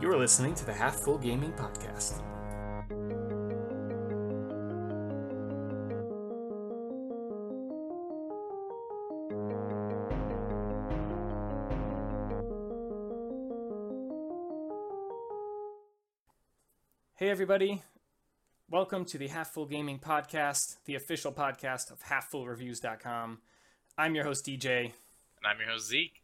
You are listening to the Half Full Gaming Podcast. Hey, everybody. Welcome to the Half Full Gaming Podcast, the official podcast of HalfFullReviews.com. I'm your host, DJ, And I'm your host, Zeke.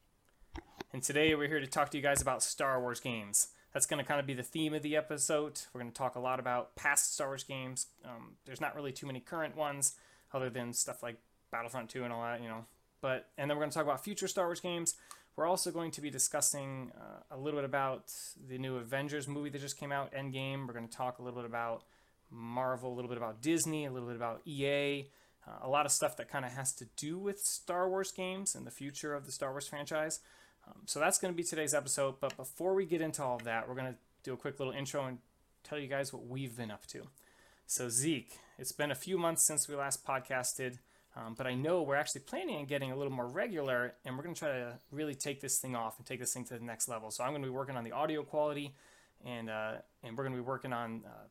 and today we're here to talk to you guys about Star Wars games. That's going to kind of be the theme of the episode. We're going to talk a lot about past Star Wars games. Um, there's not really too many current ones, other than stuff like Battlefront 2 and all that, you know. But and then we're going to talk about future Star Wars games. We're also going to be discussing uh, a little bit about the new Avengers movie that just came out, Endgame. We're going to talk a little bit about Marvel, a little bit about Disney, a little bit about EA, uh, a lot of stuff that kind of has to do with Star Wars games and the future of the Star Wars franchise. Um, so that's going to be today's episode. But before we get into all of that, we're going to do a quick little intro and tell you guys what we've been up to. So, Zeke, it's been a few months since we last podcasted, um, but I know we're actually planning on getting a little more regular, and we're going to try to really take this thing off and take this thing to the next level. So, I'm going to be working on the audio quality, and uh, and we're going to be working on uh,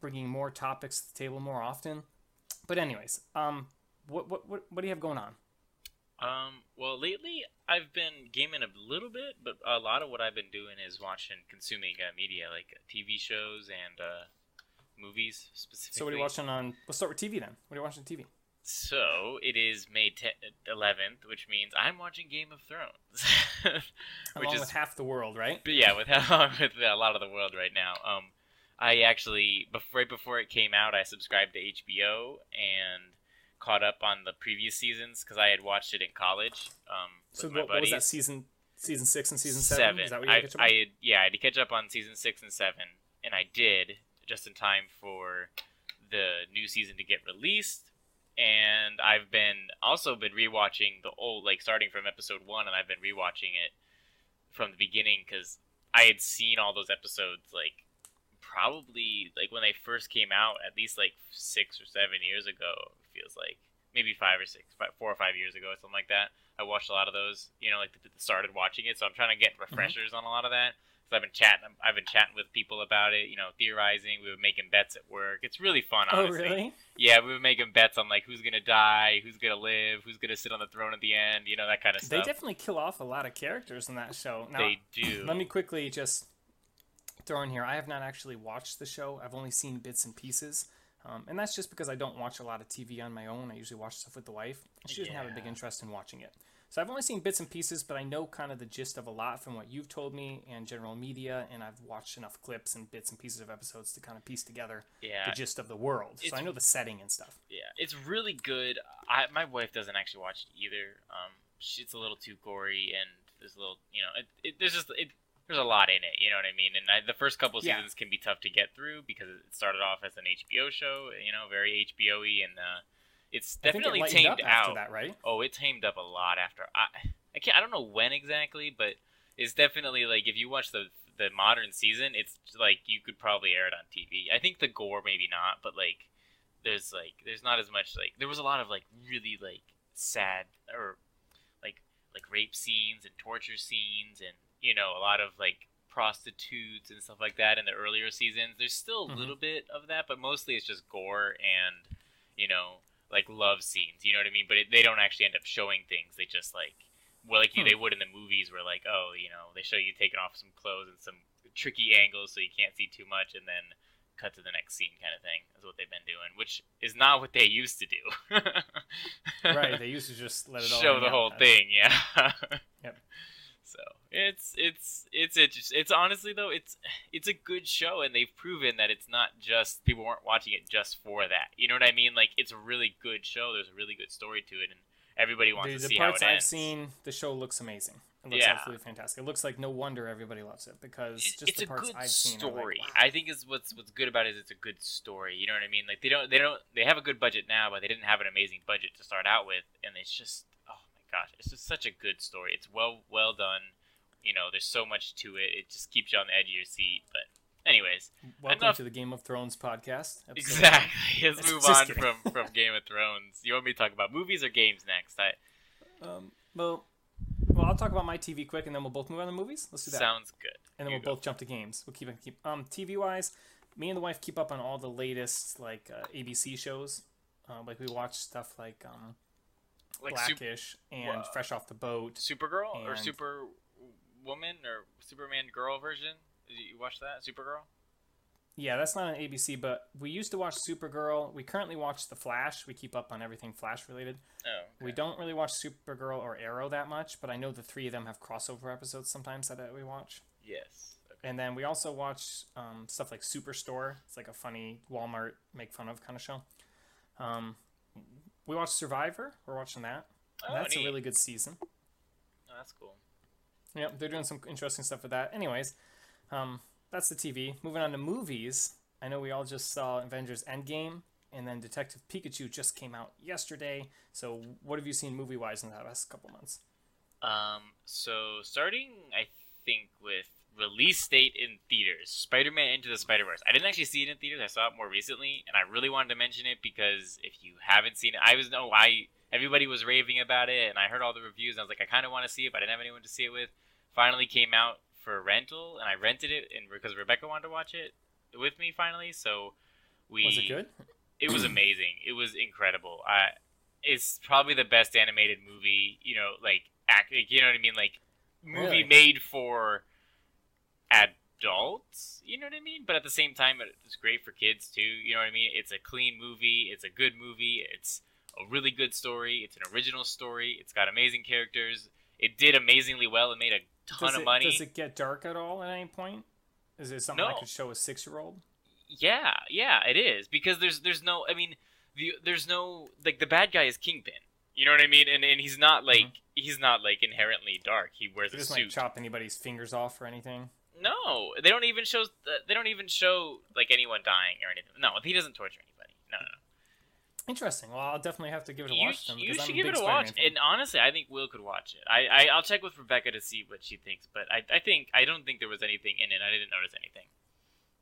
bringing more topics to the table more often. But, anyways, um, what what what, what do you have going on? Um, well, lately I've been gaming a little bit, but a lot of what I've been doing is watching, consuming uh, media like uh, TV shows and uh, movies specifically. So, what are you watching on? Let's start with TV then. What are you watching on TV? So it is May 10th, 11th, which means I'm watching Game of Thrones, which Along is with half the world, right? But yeah, with with a lot of the world right now. Um, I actually before right before it came out, I subscribed to HBO and caught up on the previous seasons because I had watched it in college. Um, So what, what was that season? Season six and season seven. Is that what you I, I had, yeah, I had to catch up on season six and seven, and I did just in time for the new season to get released. And I've been also been rewatching the old, like starting from episode one, and I've been rewatching it from the beginning because I had seen all those episodes like probably like when they first came out, at least like six or seven years ago. Feels like maybe five or six, five, four or five years ago, something like that. I watched a lot of those. You know, like the, the started watching it, so I'm trying to get mm-hmm. refreshers on a lot of that. So I've been chatting. I've been chatting with people about it. You know, theorizing. We were making bets at work. It's really fun. Oh, honestly. oh, really? Yeah, we were making bets on like who's gonna die, who's gonna live, who's gonna sit on the throne at the end. You know that kind of stuff. They definitely kill off a lot of characters in that show. Now, They do. let me quickly just throw in here. I have not actually watched the show. I've only seen bits and pieces. Um, and that's just because I don't watch a lot of TV on my own. I usually watch stuff with the wife. She doesn't have a big interest in watching it. So I've only seen bits and pieces, but I know kind of the gist of a lot from what you've told me and general media, and I've watched enough clips and bits and pieces of episodes to kind of piece together Yeah. the gist of the world. So I know the setting and stuff. Yeah, it's really good. I my wife doesn't actually watch it either. Um, she, it's a little too gory and there's a little, you know, it, it there's just it there's a lot in it. You know what I mean? And I, the first couple of Yeah. seasons can be tough to get through because it started off as an HBO show, you know, very HBO-y, and uh, it's it definitely lightened tamed up after out. that, right? Oh, it tamed up a lot after. I I can't. I don't know when exactly, but it's definitely like if you watch the the modern season, it's like you could probably air it on TV. I think the gore maybe not, but like there's like there's not as much like there was a lot of like really like sad or like like rape scenes and torture scenes and you know a lot of like prostitutes and stuff like that in the earlier seasons. There's still a Mhm. little bit of that, but mostly it's just gore and you know like love scenes. You know what I mean? But it, they don't actually end up showing things. They just like well, like you, Hmm. they would in the movies, where like oh, you know, they show you taking off some clothes and some tricky angles so you can't see too much, and then cut to the next scene kind of thing is what they've been doing, which is not what they used to do. right. They used to just let it all show the whole thing, yeah. Yep. So it's it's it's it's it's honestly though it's it's a good show and they've proven that it's not just people weren't watching it just for that. You know what I mean? Like it's a really good show. There's a really good story to it, and everybody wants The, to the see how parts it I've ends. seen, the show looks amazing. It looks Yeah. absolutely fantastic. It looks like no wonder everybody loves it because just it's the a parts good I've seen. are like, story. wow. I think is what's what's good about it is it's a good story. You know what I mean? Like they don't they don't they have a good budget now, but they didn't have an amazing budget to start out with, and it's just gosh, it's just such a good story. It's well well done. You know, there's so much to it. It just keeps you on the edge of your seat. But anyways, Welcome enough- to the Game of Thrones podcast. episode exactly. Let's move on kidding. from from Game of Thrones. You want me to talk about movies or games next? I Um, well, well, I'll talk about my TV quick, and then we'll both move on to movies. Let's do that. Sounds good. and then You we'll go. both jump to games. We'll keep keep um TV wise. Me and the wife keep up on all the latest like uh, ABC shows. Uh, like we watch stuff like um, like Blackish and Wha- Fresh Off the Boat. Supergirl or And- Super Woman or Superman Girl version. Did you watch that Supergirl? Yeah, that's not on ABC, but we used to watch Supergirl. We currently watch The Flash. We keep up on everything Flash related. Oh, We don't really watch Supergirl or Arrow that much, but I know the three of them have crossover episodes sometimes that we watch. yes. Okay. And then we also watch um, stuff like Superstore. It's like a funny Walmart make fun of kind of show. Um, we watch Survivor. We're watching that. Oh, that's neat. a really good season. Oh, that's cool. Yep, they're doing some interesting stuff with that. Anyways, um, that's the TV. Moving on to movies. I know we all just saw Avengers Endgame, and then Detective Pikachu just came out yesterday. So, what have you seen movie wise in the last couple months? Um, so starting, I think with release date in theaters, Spider-Man Into the Spider-Verse. I didn't actually see it in theaters. I saw it more recently, and I really wanted to mention it because if you haven't seen it, I was no, I everybody was raving about it, and I heard all the reviews. And I was like, I kind of want to see it, but I didn't have anyone to see it with. Finally came out for rental, and I rented it, and because Rebecca wanted to watch it with me finally, so we Was it good? it was amazing. It was incredible. I, it's probably the best animated movie. You know, like act. like, You know what I mean? Like movie Really? made for adults. You know what I mean? But at the same time, it's great for kids too. You know what I mean? It's a clean movie. It's a good movie. It's a really good story. It's an original story. It's got amazing characters. It did amazingly well. It made a ton does of it, money. Does it get dark at all at any point? Is it something I could show a six year old? Yeah, yeah, it is because there's there's no I mean the there's no like the bad guy is Kingpin. You know what I mean? And and he's not like mm-hmm. he's not like inherently dark. He wears He a doesn't suit. like chop anybody's fingers off or anything. No, they don't even show they don't even show like anyone dying or anything. No, he doesn't torture anybody. No, no, no. Interesting. Well, I'll definitely have to give it a You, watch then you should give it a watch. fan. And honestly, I think Will could watch it. I, I I'll check with Rebecca to see what she thinks, but I I think I don't think there was anything in it. I didn't notice anything.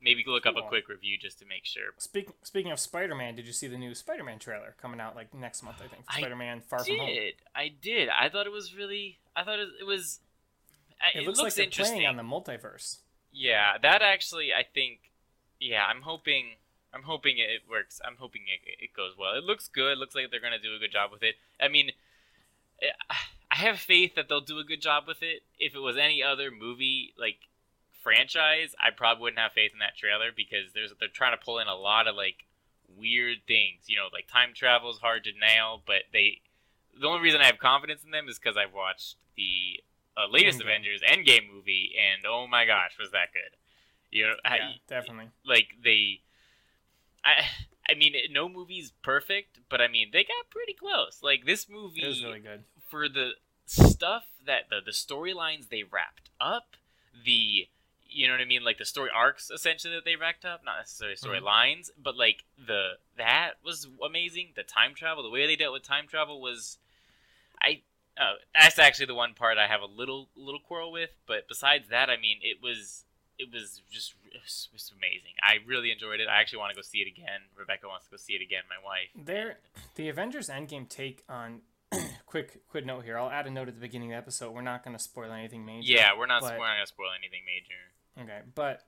Maybe look up a quick review just to make sure. Speak, speaking of Spider-Man, did you see the new Spider-Man trailer coming out like next month? I think Spider-Man: Far From Home. I did. I did. I thought it was really. I thought it was. I- It, looks, like they're interesting. playing on the multiverse. Yeah, that actually, I think. Yeah, I'm hoping. I'm hoping it works. I'm hoping it, it goes well. It looks good. It looks like they're gonna do a good job with it. I mean, eh, I have faith that they'll do a good job with it. If it was any other movie like franchise, I probably wouldn't have faith in that trailer because there's they're trying to pull in a lot of like weird things. You know, like time travel is hard to nail, but they. The only reason I have confidence in them is because I've watched the uh, latest Endgame. Avengers Endgame movie, and oh my gosh, was that good! You know, I- Yeah, definitely. like they I I mean no movie's perfect, but I mean they got pretty close. Like this movie It was really good. for the stuff that the the storylines they wrapped up, the you know what I mean, like the story arcs essentially that they wrapped up, not necessarily Mhm. storylines, but like the that was amazing. The time travel, the way they dealt with time travel was, I uh, that's actually the one part I have a little little quarrel with. But besides that, I mean, it was it was just it was, it was amazing. I really enjoyed it. I actually want to go see it again. Rebecca wants to go see it again. My wife. There, the Avengers Endgame take on. quick, quick note here. I'll add a note at the beginning of the episode. We're not going to spoil anything major. Yeah, we're not but- we're not gonna spoil anything major. Okay, but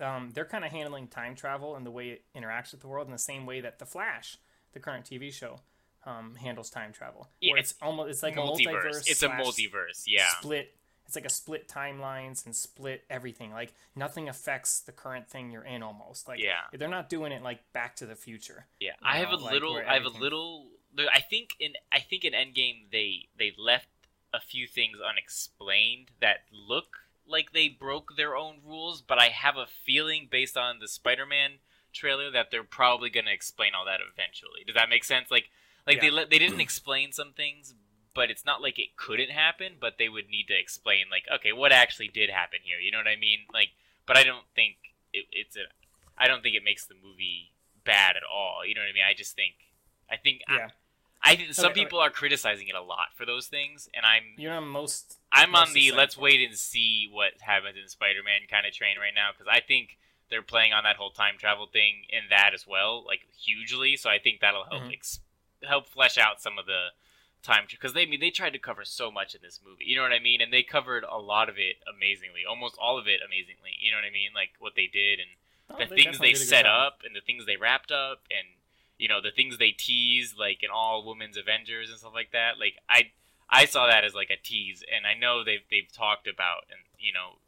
um, they're kind of handling time travel and the way it interacts with the world in the same way that the Flash, the current TV show, um, handles time travel. Yeah, it's almost it's like a multiverse. multiverse. It's a multiverse. Yeah. Split. It's like a split timelines and split everything. Like nothing affects the current thing you're in. Almost like Yeah. they're not doing it like Back to the Future. Yeah, I have a know, like, little. where I have a little. I think in I think in Endgame they they left a few things unexplained that look like they broke their own rules, but I have a feeling based on the Spider-Man trailer that they're probably going to explain all that eventually. Does that make sense? Like like they Yeah. let they didn't explain some things, but it's not like it couldn't happen, but they would need to explain like okay, what actually did happen here. You know what I mean? Like but I don't think it, it's a I don't think it makes the movie bad at all. You know what I mean? I just think I think Yeah. I, I think some Okay, okay. people are criticizing it a lot for those things, and I'm You know, most I'm on most the the let's thing. wait and see what happens in Spider-Man kind of train right now because I think they're playing on that whole time travel thing in that as well, like hugely. So I think that'll help Mhm. ex- help flesh out some of the time because they I mean they tried to cover so much in this movie. You know what I mean? And they covered a lot of it amazingly, almost all of it amazingly. You know what I mean? Like what they did and Oh, the they things they did a good set up and the things they wrapped up and you know the things they teased like in all women's Avengers and stuff like that. Like I I saw that as like a tease, and I know they've they've talked about and you know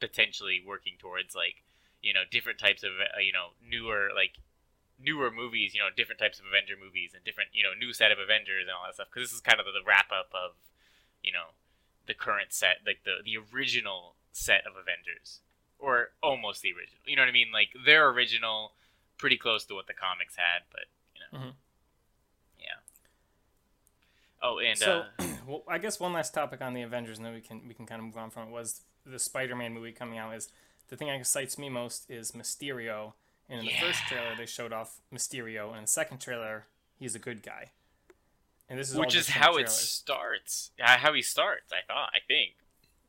potentially working towards like you know different types of uh, you know newer like newer movies, you know, different types of Avenger movies and different, you know, new set of Avengers and all that stuff. Because this is kind of the, the wrap up of, you know, the current set, like the the original set of Avengers, or almost the original. You know what I mean? Like their original, pretty close to what the comics had, but you know, Mhm. yeah. Oh, and so, uh, well, I guess one last topic on the Avengers, and then we can we can kind of move on from it. Was the Spider-Man movie coming out? Is the thing that excites me most is Mysterio, and in the first trailer they showed off Mysterio, and in the second trailer he's a good guy. And this is which is how it starts. Yeah, how he starts. I thought. I think.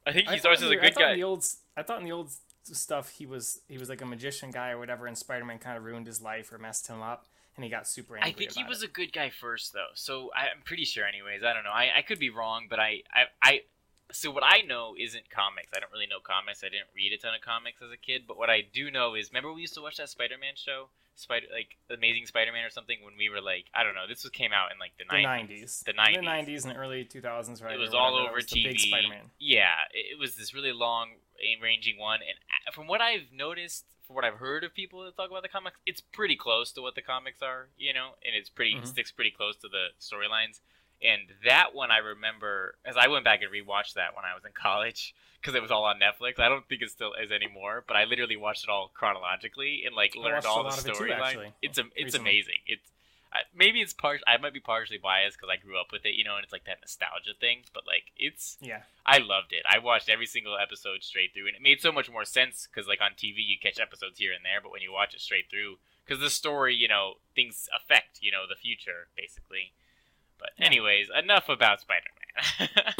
I think he I starts as a good guy. the old, I thought in the old stuff he was he was like a magician guy or whatever, and Spider-Man kind of ruined his life or messed him up, and he got super angry. I think he was it. a good guy first, though. So I'm pretty sure, anyways. I don't know. I, I could be wrong, but I, I, I. So what I know isn't comics. I don't really know comics. I didn't read a ton of comics as a kid. But what I do know is, remember we used to watch that Spider-Man show, Spider, like Amazing Spider-Man or something, when we were like, I don't know. This was came out in like the nineties. the 90s. '90s, The the 90s. '90s and early 2000s, right? it was all over was TV. Big Spider-Man. Yeah, it it was this really long ranging one, and from what I've noticed, from what I've heard of people that talk about the comics, it's pretty close to what the comics are, you know, and it's pretty Mhm. sticks pretty close to the storylines. And that one I remember, as I went back and rewatched that when I was in college, because it was all on Netflix. I don't think it still is anymore, but I literally watched it all chronologically and like learned all the lot of it too, storylines. actually, It's it's recently. amazing. It's I, maybe it's part. I might be partially biased because I grew up with it, you know, and it's like that nostalgia thing. But like, it's Yeah, I loved it. I watched every single episode straight through, and it made so much more sense because, like, on TV, you catch episodes here and there, but when you watch it straight through, because the story, you know, things affect, you know, the future, basically. But, anyways, enough about Spider Man.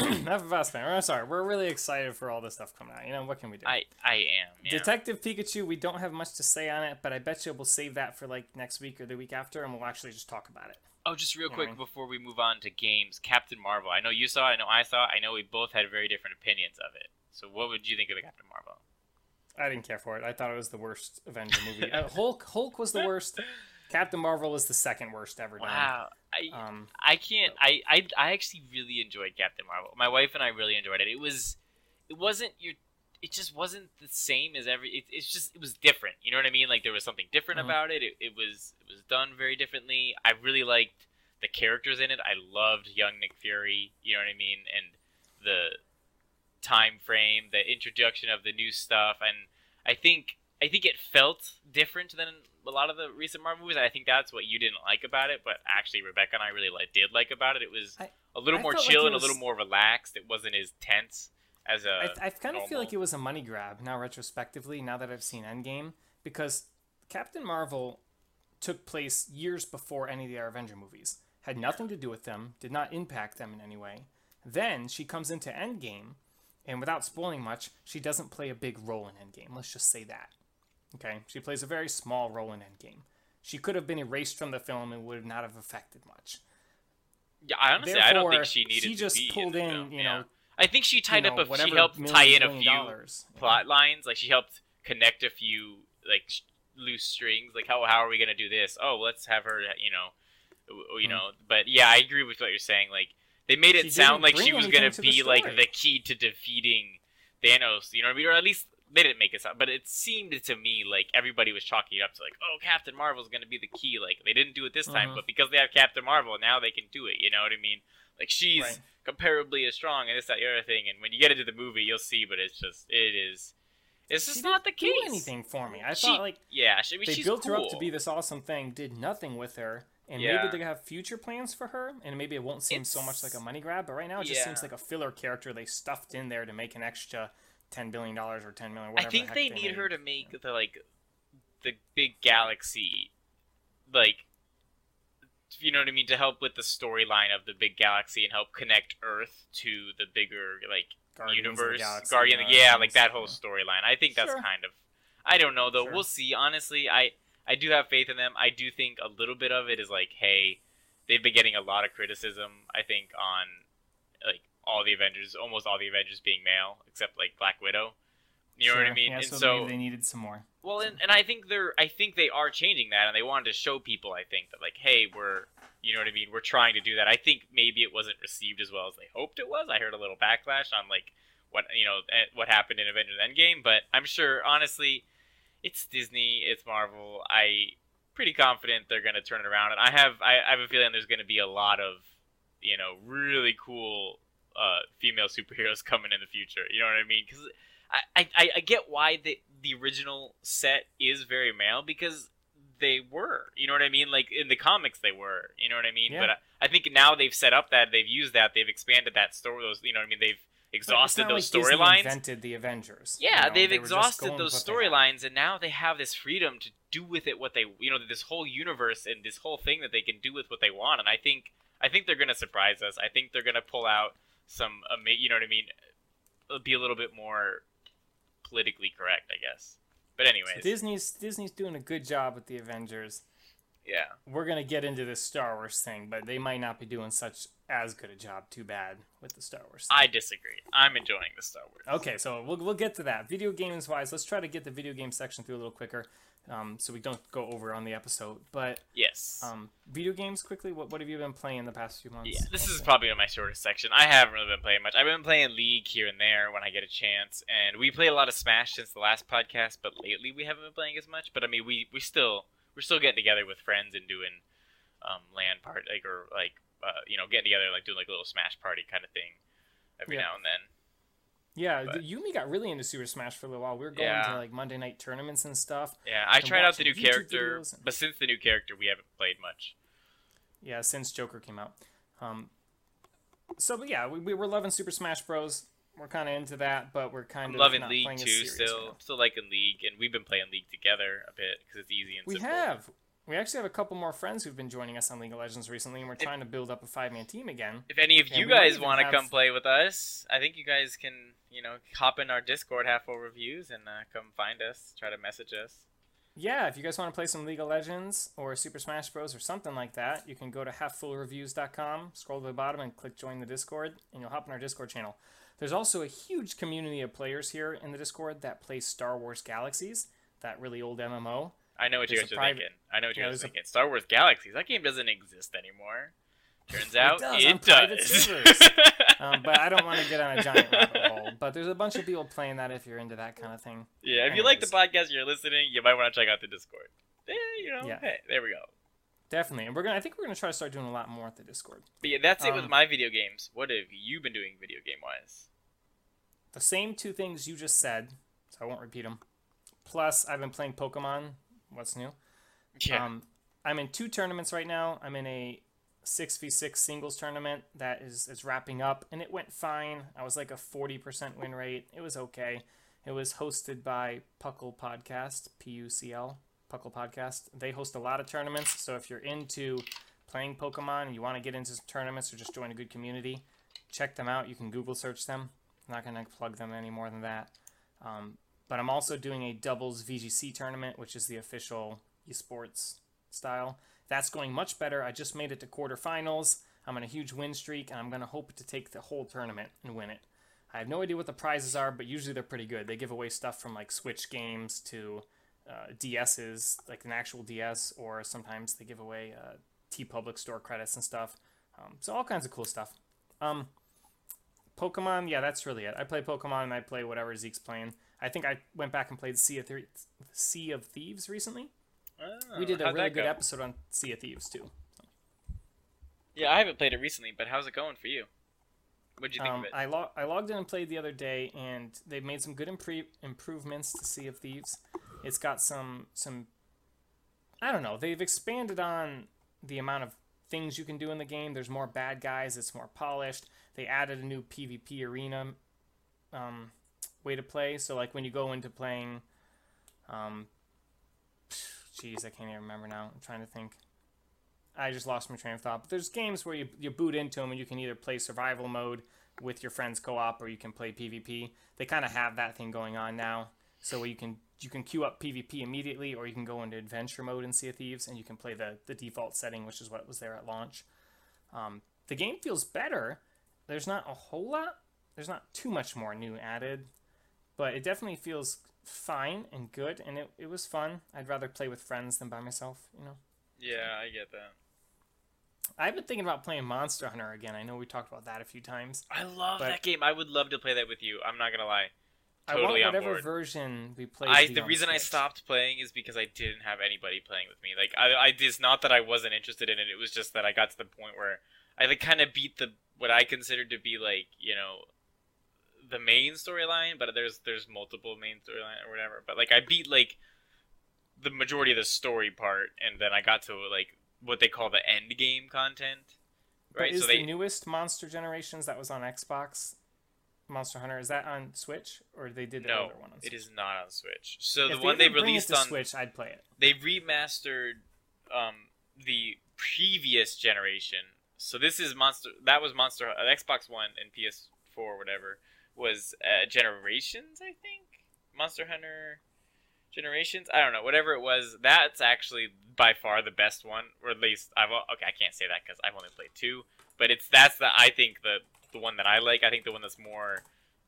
enough about Spider-Man. I'm sorry, we're really excited for all this stuff coming out. You know what can we do? I I am. Yeah. Detective Pikachu, we don't have much to say on it, but I bet you we'll save that for like next week or the week after, and we'll actually just talk about it. oh, just real Yeah, quick man. before we move on to games, Captain Marvel. I know you saw. I know I saw. I know we both had very different opinions of it. So, what would you think of the Captain Marvel? I didn't care for it. I thought it was the worst Avenger movie. uh, Hulk, Hulk was the worst. Captain Marvel is the second worst ever done. Wow. I, Um, I can't. I, I I actually really enjoyed Captain Marvel. My wife and I really enjoyed it. It was, it wasn't your. It just wasn't the same as every. It, it's just it was different. You know what I mean? Like there was something different Mhm. about it. it. It was it was done very differently. I really liked the characters in it. I loved young Nick Fury. You know what I mean? And the time frame, the introduction of the new stuff, and I think I think it felt different than a lot of the recent Marvel movies. And I think that's what you didn't like about it, but actually Rebecca and I really like, did like about it. It was I- a little I more like chill it and a little more relaxed. It wasn't as tense as a. I, I kind of feel like it was a money grab now, retrospectively, now that I've seen Endgame, because Captain Marvel took place years before any of the Avenger movies, had nothing to do with them, did not impact them in any way. Then she comes into Endgame, and without spoiling much, she doesn't play a big role in Endgame. Let's just say that. Okay, she plays a very small role in Endgame. She could have been erased from the film and would not have affected much. yeah, I honestly, I don't think she needed. she to just be pulled in, film, you yeah. know, I think she tied you up a. She helped tie in a few dollars, you know. plot lines. Like she helped connect a few like sh- loose strings. Like how how are we gonna do this? Oh, let's have her. You know, you Mhm. know. But yeah, I agree with what you're saying. Like they made it She sound like she was gonna be like the key to defeating Thanos. You know what I mean? Or at least they didn't make it sound, but it seemed to me like everybody was chalking it up to like, oh, Captain Marvel's gonna be the key. Like they didn't do it this time, Mhm. but because they have Captain Marvel, now they can do it. You know what I mean? Like she's Right. comparably as strong and this, that, the other thing. And when you get into the movie, you'll see. But it's just, it is, it's just not the case. do anything for me. I She- thought like Yeah, she, I mean, they built her up to be this awesome thing, did nothing with her, and Yeah. maybe they have future plans for her, and maybe it won't seem so much like a money grab. But right now, it just seems like a filler character they stuffed in there to make an extra ten billion dollars or ten million. I think the heck they they need made. her to make the like the big galaxy, like you know what I mean, to help with the storyline of the big galaxy and help connect Earth to the bigger like Guardians of the universe, Galaxy, Guardian. yeah, like that whole storyline. I think that's Sure. kind of. I don't know though. Sure. We'll see. Honestly, I I do have faith in them. I do think a little bit of it is like, hey, they've been getting a lot of criticism. I think on like all the Avengers, almost all the Avengers being male, except like Black Widow. You know what I mean? Yeah, and so, so they needed some more. well, and, and I think they're I think they are changing that, and they wanted to show people. I think that like, hey, we're you know what I mean. We're trying to do that. I think maybe it wasn't received as well as they hoped it was. I heard a little backlash on like what you know eh, what happened in Avengers Endgame, but I'm sure honestly, it's Disney, it's Marvel. I pretty confident they're gonna turn it around, and I have I, I have a feeling there's gonna be a lot of you know really cool uh, female superheroes coming in the future. You know what I mean? Because I, I, I get why the the original set is very male because they were. You know what I mean? Like in the comics, they were. You know what I mean? Yeah. But I, I think now they've set up that they've used that they've expanded that story. Those you know what I mean? They've exhausted those like storylines. Invented the Avengers. Yeah, you know, they've they exhausted those with what they had. storylines, and now they have this freedom to do with it what they, you know, this whole universe and this whole thing that they can do with what they want. And I think, I think they're gonna surprise us. I think they're gonna pull out some, you know what I mean? Be a little bit more politically correct, I guess. But anyways, Disney's Disney's doing a good job with the Avengers. Yeah, We're gonna get into this Star Wars thing, but they might not be doing such as good a job. Too bad with the Star Wars. Thing. I disagree. I'm enjoying the Star Wars. Okay, so we'll, we'll get to that. Video games wise, let's try to get the video game section through a little quicker, um, so we don't go over on the episode. But Yes. um, video games quickly. What what have you been playing the past few months? Yeah, this is probably my shortest section. I haven't really been playing much. I've been playing League here and there when I get a chance, and we play a lot of Smash since the last podcast. But lately, we haven't been playing as much. But I mean, we we still we're still getting together with friends and doing um, LAN part like or like uh, you know getting together like doing like a little Smash party kind of thing every Yeah. now and then. Yeah, but- Yumi got really into Super Smash for a little while. We were going Yeah. to like Monday night tournaments and stuff. Yeah, I tried out the new YouTube character, and- but since the new character, we haven't played much. Yeah, since Joker came out. Um, so, but yeah, we, we were loving Super Smash Bros. We're kind of into that, but we're kind I'm of loving League playing serious Still, now. still liking League, and we've been playing League together a bit because it's easy and simple. We simple. have. We actually have a couple more friends who've been joining us on League of Legends recently, and we're trying to build up a five man team again. If any of you guys want to have- come play with us, I think you guys can, you know, hop in our Discord, Half Full Reviews, and uh, come find us. Try to message us. Yeah, if you guys want to play some League of Legends or Super Smash Bros. or something like that, you can go to halffullreviews.com, scroll to the bottom, and click join the Discord, and you'll hop in our Discord channel. There's also a huge community of players here in the Discord that play Star Wars Galaxies, that really old MMO. I know what you guys are private- thinking. I know what you Yeah, guys are there's a- thinking. Star Wars Galaxies. That game doesn't exist anymore. Turns out does it does. Um, but I don't want to get on a giant rabbit hole. But there's a bunch of people playing that if you're into that kind of thing. yeah, if you like the podcast, you're listening. You might want to check out the Discord. Eh, you know, Yeah. hey, there we go. Definitely, and we're gonna. I think we're gonna try to start doing a lot more at the Discord. But yeah, that's it with Um, my video games. What have you been doing video game wise? The same two things you just said, so I won't repeat them. Plus, I've been playing Pokemon. What's new? Yeah. Um, I'm in two tournaments right now. I'm in a six v six singles tournament that is is wrapping up, and it went fine. I was like a forty percent win rate. It was okay. It was hosted by Puckle Podcast, P U C L, Puckle Podcast. They host a lot of tournaments, so if you're into playing Pokemon and you want to get into some tournaments or just join a good community, check them out. You can Google search them. I'm not gonna plug them any more than that. Um, but I'm also doing a doubles VGC tournament, which is the official esports style. That's going much better. I just made it to quarterfinals. I'm on a huge win streak, and I'm going to hope to take the whole tournament and win it. I have no idea what the prizes are, but usually they're pretty good. They give away stuff from like Switch games to uh, DSs, like an actual DS, or sometimes they give away uh, T Public store credits and stuff. Um, so all kinds of cool stuff. Um, Pokemon, yeah, that's really it. I play Pokemon and I play whatever Zeke's playing. I think I went back and played Sea of, Thie- sea of Thieves recently. Oh, we did a really good go? episode on Sea of Thieves too. Yeah, I haven't played it recently, but how's it going for you? What'd you think Um, of it? I, lo- I logged in and played the other day, and they've made some good impre- improvements to Sea of Thieves. It's got some some I don't know. They've expanded on the amount of things you can do in the game. There's more bad guys. It's more polished. They added a new PvP arena um, way to play. So like when you go into playing, um, jeez, I can't even remember now. I'm trying to think. I just lost my train of thought. But there's games where you, you boot into them and you can either play survival mode with your friends co-op or you can play PvP. They kind of have that thing going on now. So you can you can queue up PvP immediately or you can go into adventure mode in Sea of Thieves and you can play the, the default setting, which is what was there at launch. Um, the game feels better. There's not a whole lot. There's not too much more new added, but it definitely feels fine and good, and it, it was fun. I'd rather play with friends than by myself, you know. Yeah, I get that. I've been thinking about playing Monster Hunter again. I know we talked about that a few times. I love But- that game. I would love to play that with you. I'm not gonna lie. I Totally want on whatever board. version we played. I the on reason I stopped playing is because I didn't have anybody playing with me. Like I, I it's not that I wasn't interested in it. It was just that I got to the point where I like kind of beat the what I considered to be like you know the main storyline, but there's there's multiple main storyline or whatever. But like I beat like the majority of the story part, and then I got to like what they call the end game content. But Right, is so the they newest Monster Generations that was on Xbox, Monster Hunter, is that on Switch or they did the no, older one on Switch? it is not on Switch. So if the one they released on Switch, I'd play it. they remastered um, the previous generation. So this is Monster. That was Monster. Uh, Xbox One and PS4 or whatever was uh, Generations, I think. Monster Hunter Generations. I don't know. Whatever it was, that's actually by far the best one, or at least I've. Okay, I can't say that because I've only played two, but it's that's the I think the the one that I like. I think the one that's more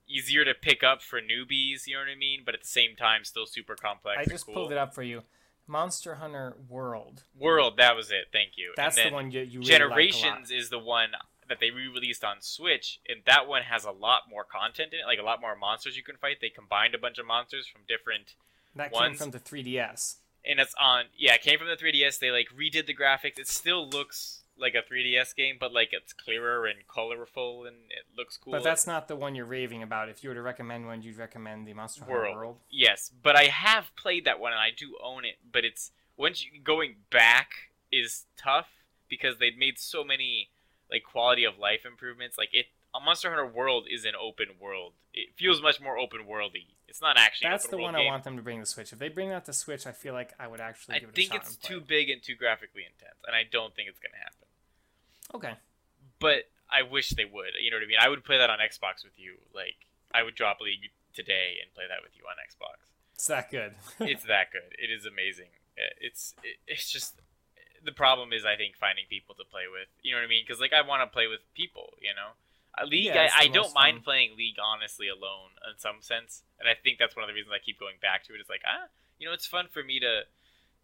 easier to pick up for newbies. You know what I mean? But at the same time, still super complex. I just cool. pulled it up for you. Monster Hunter World. World, that was it. Thank you. That's the one you, you really Generations is the one that they re-released on Switch, and that one has a lot more content in it, like a lot more monsters you can fight. They combined a bunch of monsters from different. That ones. came from the 3DS. and it's on. Yeah, it came from the 3DS. They like redid the graphics. It still looks like a 3DS game, but like it's clearer and colorful, and it looks cool. But that's not the one you're raving about. If you were to recommend one, you'd recommend the Monster Hunter World. World. Yes, but I have played that one and I do own it. But it's once you going back is tough because they've made so many like quality of life improvements. Like it, a Monster Hunter World is an open world. It feels much more open worldy. It's not actually. That's the world one I want them to bring to Switch. If they bring that to Switch, I feel like I would actually I give it a think shot. it's too it. big and too graphically intense, and I don't think it's gonna happen. Okay. But I wish they would. You know what I mean? I would play that on Xbox with you. Like I would drop League today and play that with you on Xbox. It's that good. it's that good. It is amazing. It's it, it's just the problem is I think finding people to play with. You know what I mean? Because like I want to play with people. You know, uh, League. Yeah, I, I don't mind fun. playing League honestly alone in some sense, and I think that's one of the reasons I keep going back to it. Is like ah, you know, it's fun for me to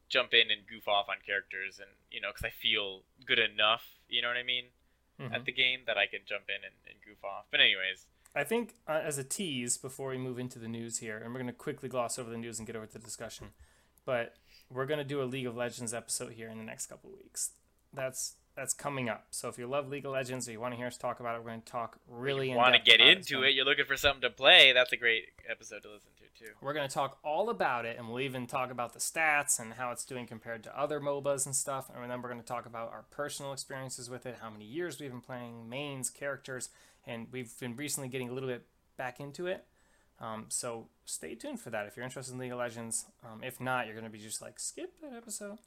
jump in and goof off on characters, and you know, because I feel good enough. You know what I mean? Mhm. At the game that I can jump in and, and goof off. But anyways, I think uh, as a tease before we move into the news here, and we're going to quickly gloss over the news and get over to the discussion, but we're going to do a League of Legends episode here in the next couple of weeks. That's that's coming up. So if you love League of Legends or you want to hear us talk about it, we're going to talk really. want to get into it? You're looking for something to play. That's a great episode to listen to too. We're going to talk all about it, and we'll even talk about the stats and how it's doing compared to other MOBAs and stuff. And then we're going to talk about our personal experiences with it, how many years we've been playing, mains, characters, and we've been recently getting a little bit back into it. Um, so stay tuned for that if you're interested in League of Legends. Um, if not, you're going to be just like skip that episode.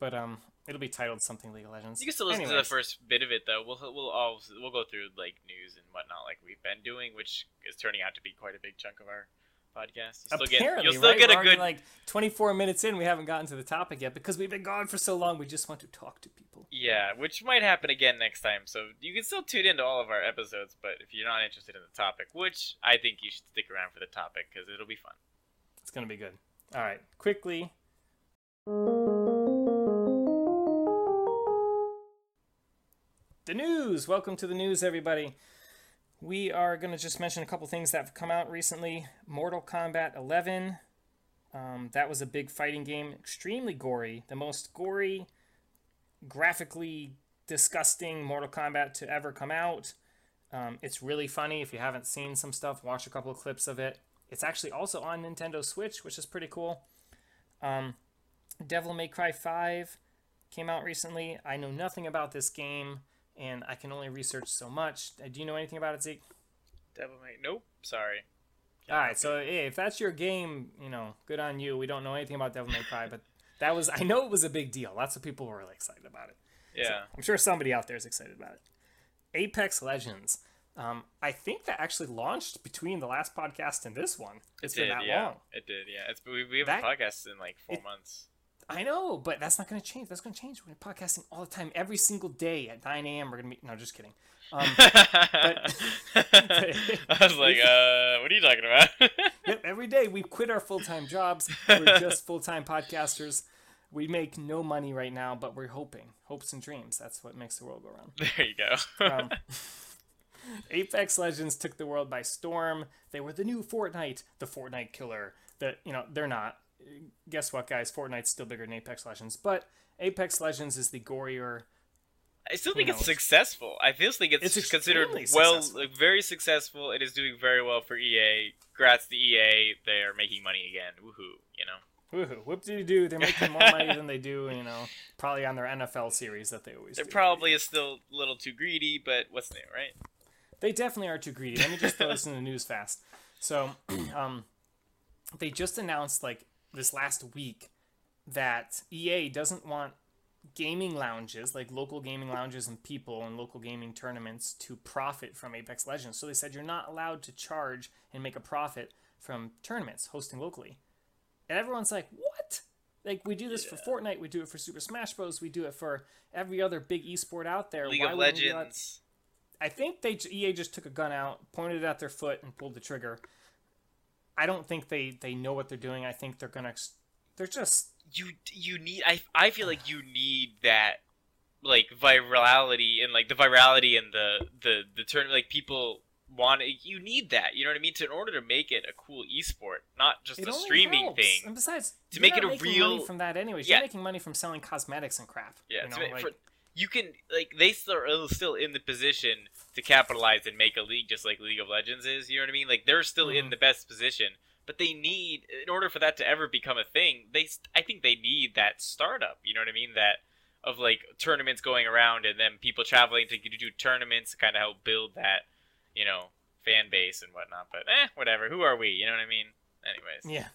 But um, it'll be titled something League of Legends. You can still listen to the first bit of it though. We'll we'll all we'll go through like news and whatnot like we've been doing, which is turning out to be quite a big chunk of our podcast. You'll still get Apparently, you'll still right? get We're a good like 24 minutes in. We haven't gotten to the topic yet because we've been gone for so long. We just want to talk to people. yeah, which might happen again next time. So you can still tune into all of our episodes, but if you're not interested in the topic, which I think you should stick around for the topic because it'll be fun. It's gonna be good. All right, quickly. The news. Welcome to the news, everybody. We are gonna just mention a couple things that have come out recently. Mortal Kombat 11. Um, that was a big fighting game, extremely gory, the most gory, graphically disgusting Mortal Kombat to ever come out. Um, it's really funny. If you haven't seen some stuff, watch a couple of clips of it. It's actually also on Nintendo Switch, which is pretty cool. Um, Devil May Cry 5 came out recently. I know nothing about this game, and I can only research so much. Uh, Do you know anything about it, Zeke? Devil May nope, sorry. All right, so hey, if that's your game, you know, good on you. We don't know anything about Devil May Cry, but that was I know it was a big deal. Lots of people were really excited about it. Yeah. I'm sure somebody out there is excited about it. Apex Legends. Um, I think that actually launched between the last podcast and this one. It's it been did, that yeah. long. It did, yeah. It's we, we haven't That- podcast in like four it- months. I know, but that's not going to change. That's going to change. We're going to be podcasting all the time, every single day at 9 a.m. We're going to be. No, just kidding. Um, I was like, uh, what are you talking about? yep, every day we quit our full time jobs. We're just full time podcasters. We make no money right now, but we're hoping. Hopes and dreams. That's what makes the world go round. there you go. Um, Apex Legends took the world by storm. They were the new Fortnite, the Fortnite killer. That you know they're not. Guess what, guys? Fortnite's still bigger than Apex Legends, but Apex Legends is the gorier. I still think it's successful. I feel think it's, It's considered well, successful. very successful. It is doing very well for EA. Congrats to EA. They are making money again. Woohoo! You know. Woohoo! Whoop de doo! They're making more money than they do, you know, probably on their NFL series that they always do. They're do. probably still a little too greedy, but what's new, right? They definitely are too greedy. Let me just throw this in the news fast. So, um, they just announced like this last week that EA doesn't want gaming lounges, like local gaming lounges and people and local gaming tournaments, to profit from Apex Legends. So they said you're not allowed to charge and make a profit from tournaments hosting locally. And everyone's like, what? Like we do this for Fortnite, we do it for Super Smash Bros, we do it for every other big esport out there. League Why of wouldn't we let- Legends. I think they EA just took a gun out, pointed it at their foot, and pulled the trigger. I don't think they they know what they're doing. I think they're gonna they're just you you need I I feel like you need that like virality and like the virality and the the the turn like people want it. You need that. You know what I mean? To in order to make it a cool esport, not just it a streaming helps. thing. And besides, To you're make it a making real- money from that anyways. Yeah. You're making money from selling cosmetics and crap. Yeah, you know, like, for, you can like they still are still in the position to capitalize and make a league just like League of Legends is. You know what I mean? Like they're still in Mhm. the best position, but they need in order for that to ever become a thing. They I think they need that startup. You know what I mean? That of like tournaments going around and then people traveling to do tournaments to kind of help build that you know fan base and whatnot. But eh, whatever. Who are we? You know what I mean? Anyways, yeah,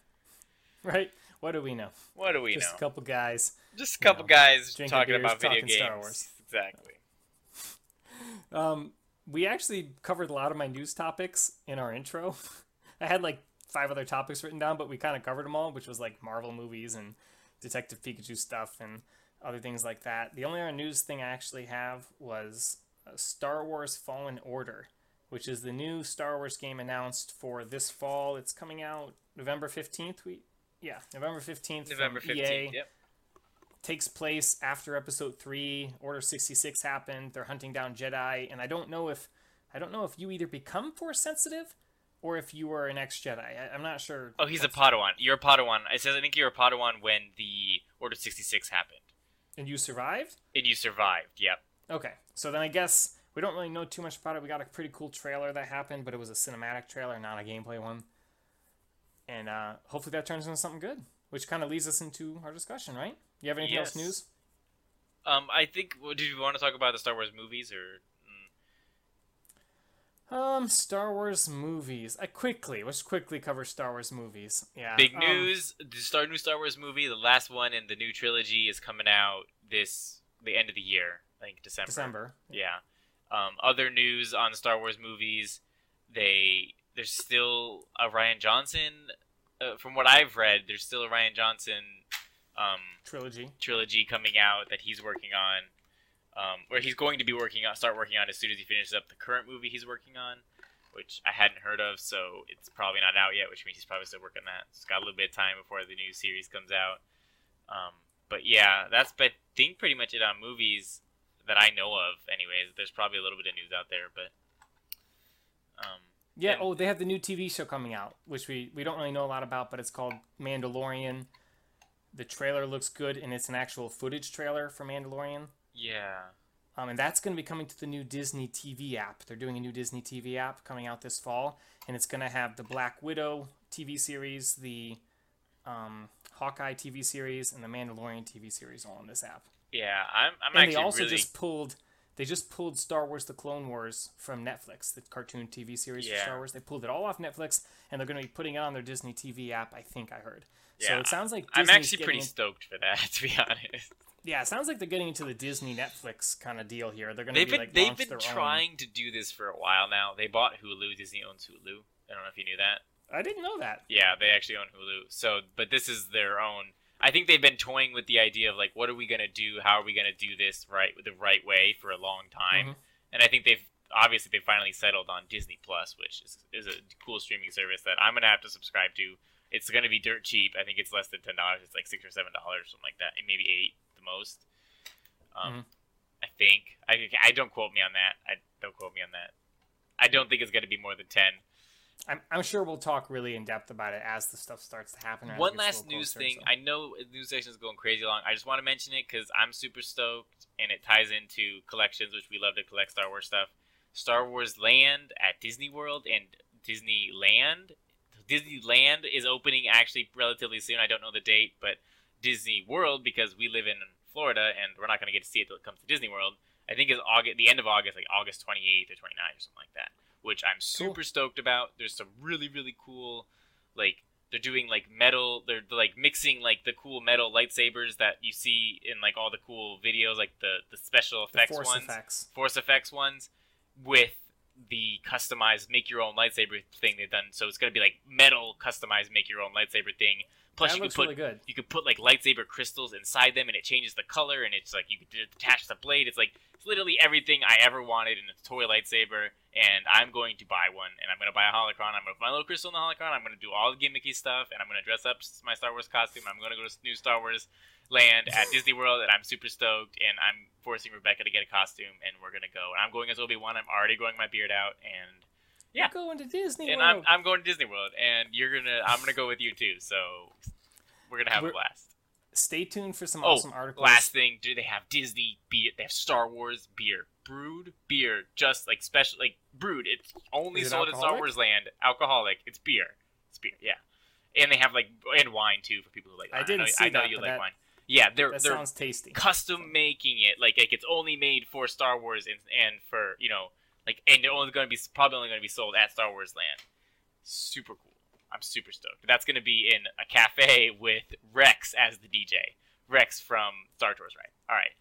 right. What do we know? what do we just know? Just a couple guys. Just a couple know, guys talking beers, about video talking games. Star Wars. Exactly. Um, we actually covered a lot of my news topics in our intro. I had like five other topics written down, but we kind of covered them all, which was like Marvel movies and Detective Pikachu stuff and other things like that. The only other news thing I actually have was uh, Star Wars Fallen Order, which is the new Star Wars game announced for this fall. It's coming out November 15th. We yeah, November 15th. November from EA fifteenth. Yep. Takes place after episode 3 order 66 happened they're hunting down jedi and i don't know if i don't know if you either become force sensitive or if you were an ex-jedi I, i'm not sure Oh, he's a Padawan. You're a Padawan. It says I think you're a Padawan when the Order 66 happened. and you survived And you survived. Yep. okay so then i guess we don't really know too much about it we got a pretty cool trailer that happened but it was a cinematic trailer not a gameplay one and uh, hopefully that turns into something good which kind of leads us into our discussion right you have anything else news Um, I think. well, Did you want to talk about the Star Wars movies or? mm, um star wars movies i quickly let's quickly cover star wars movies yeah Big um, news: the Star new Star Wars movie, the last one in the new trilogy, is coming out this the end of the year. I think December. december Yeah. Um, other news on Star Wars movies, they there's still a Rian Johnson. Uh, from what I've read, there's still a Rian Johnson um, trilogy trilogy coming out that he's working on, um, or he's going to be working on, start working on as soon as he finishes up the current movie he's working on, which I hadn't heard of, so it's probably not out yet, which means he's probably still working on that. It's got a little bit of time before the new series comes out. Um, but yeah, that's I think pretty much it on movies that I know of. Anyways, there's probably a little bit of news out there, but um, Yeah. And- Oh, they have the new TV show coming out, which we we don't really know a lot about, but it's called Mandalorian. The trailer looks good, and it's an actual footage trailer for Mandalorian. yeah, Um, and that's going to be coming to the new Disney TV app. They're doing a new Disney TV app coming out this fall, and it's going to have the Black Widow TV series, the um, Hawkeye TV series, and the Mandalorian TV series all in this app. yeah, I'm I'm and actually they also really just pulled they just pulled Star Wars: The Clone Wars from Netflix, the cartoon TV series for Star Wars. They pulled it all off Netflix, and they're going to be putting it on their Disney TV app. I think I heard. So it sounds like I'm actually pretty in- stoked for that to be honest. yeah, it sounds like they're getting into the Disney Netflix kind of deal here. They're going to They've be been like they've been trying to do this for a while now. They bought Hulu. Disney owns Hulu. I don't know if you knew that. I didn't know that. Yeah, they actually own Hulu. So, but this is their own. I think they've been toying with the idea of like, what are we gonna do? How are we gonna do this right the right way for a long time? Mhm. And I think they've obviously they finally settled on Disney Plus, which is, is a cool streaming service that I'm gonna have to subscribe to. It's gonna be dirt cheap. I think it's less than ten dollars. It's like six or seven dollars, or something like that, maybe eight the most. Um, Mhm. I think I I don't quote me on that. I don't quote me on that. I don't think it's gonna be more than ten. I'm, I'm sure we'll talk really in depth about it as the stuff starts to happen. or as it One last news thing. so. I know the news section is going crazy long. I just want to mention it because I'm super stoked, and it ties into collections, which we love to collect Star Wars stuff. Star Wars Land at Disney World and Disneyland. Disneyland is opening actually relatively soon. I don't know the date, but Disney World because we live in Florida and we're not going to get to see it until it comes to Disney World. I think is August, the end of August, like August 28th or 29th or something like that, which I'm super stoked about. There's some really really cool, like they're doing like metal. They're, like mixing like the cool metal lightsabers that you see in like all the cool videos, like the the special the effects force ones, effects. Force effects ones, with the customized make your own lightsaber thing they've done. So it's gonna be like metal customized make your own lightsaber thing. Plus that you can put really good. you could put like lightsaber crystals inside them and it changes the color and it's like you could attach the blade it's like it's literally everything i ever wanted in a toy lightsaber and i'm going to buy one and i'm going to buy a holocron i'm going to put my little crystal in the holocron i'm going to do all the gimmicky stuff and i'm going to dress up my star wars costume i'm going to go to new star wars land at disney world and i'm super stoked and i'm forcing rebecca to get a costume and we're going to go and i'm going as obi-wan i'm already growing my beard out and yeah. We're going to Disney and World. I'm, I'm going to disney world and you're gonna i'm going to go with you too so we're going to have We're- a blast Stay tuned for some Oh, awesome articles. Last thing, do they have Disney beer? They have Star Wars beer, brewed beer, just like special, like brewed. It's only it sold at Star? Wars Land. Alcoholic. It's beer. It's beer. Yeah, and they have like and wine too for people who like. I didn't know, see I know that, you like that- wine. Yeah, they're that they're sounds tasty. custom making it. Like like it's only made for Star Wars and and for you know like and they're only going to be probably only going to be sold at Star Wars Land. Super cool. I'm super stoked. That's going to be in a cafe with Rex as the DJ. Rex from Star Tours, right? All right.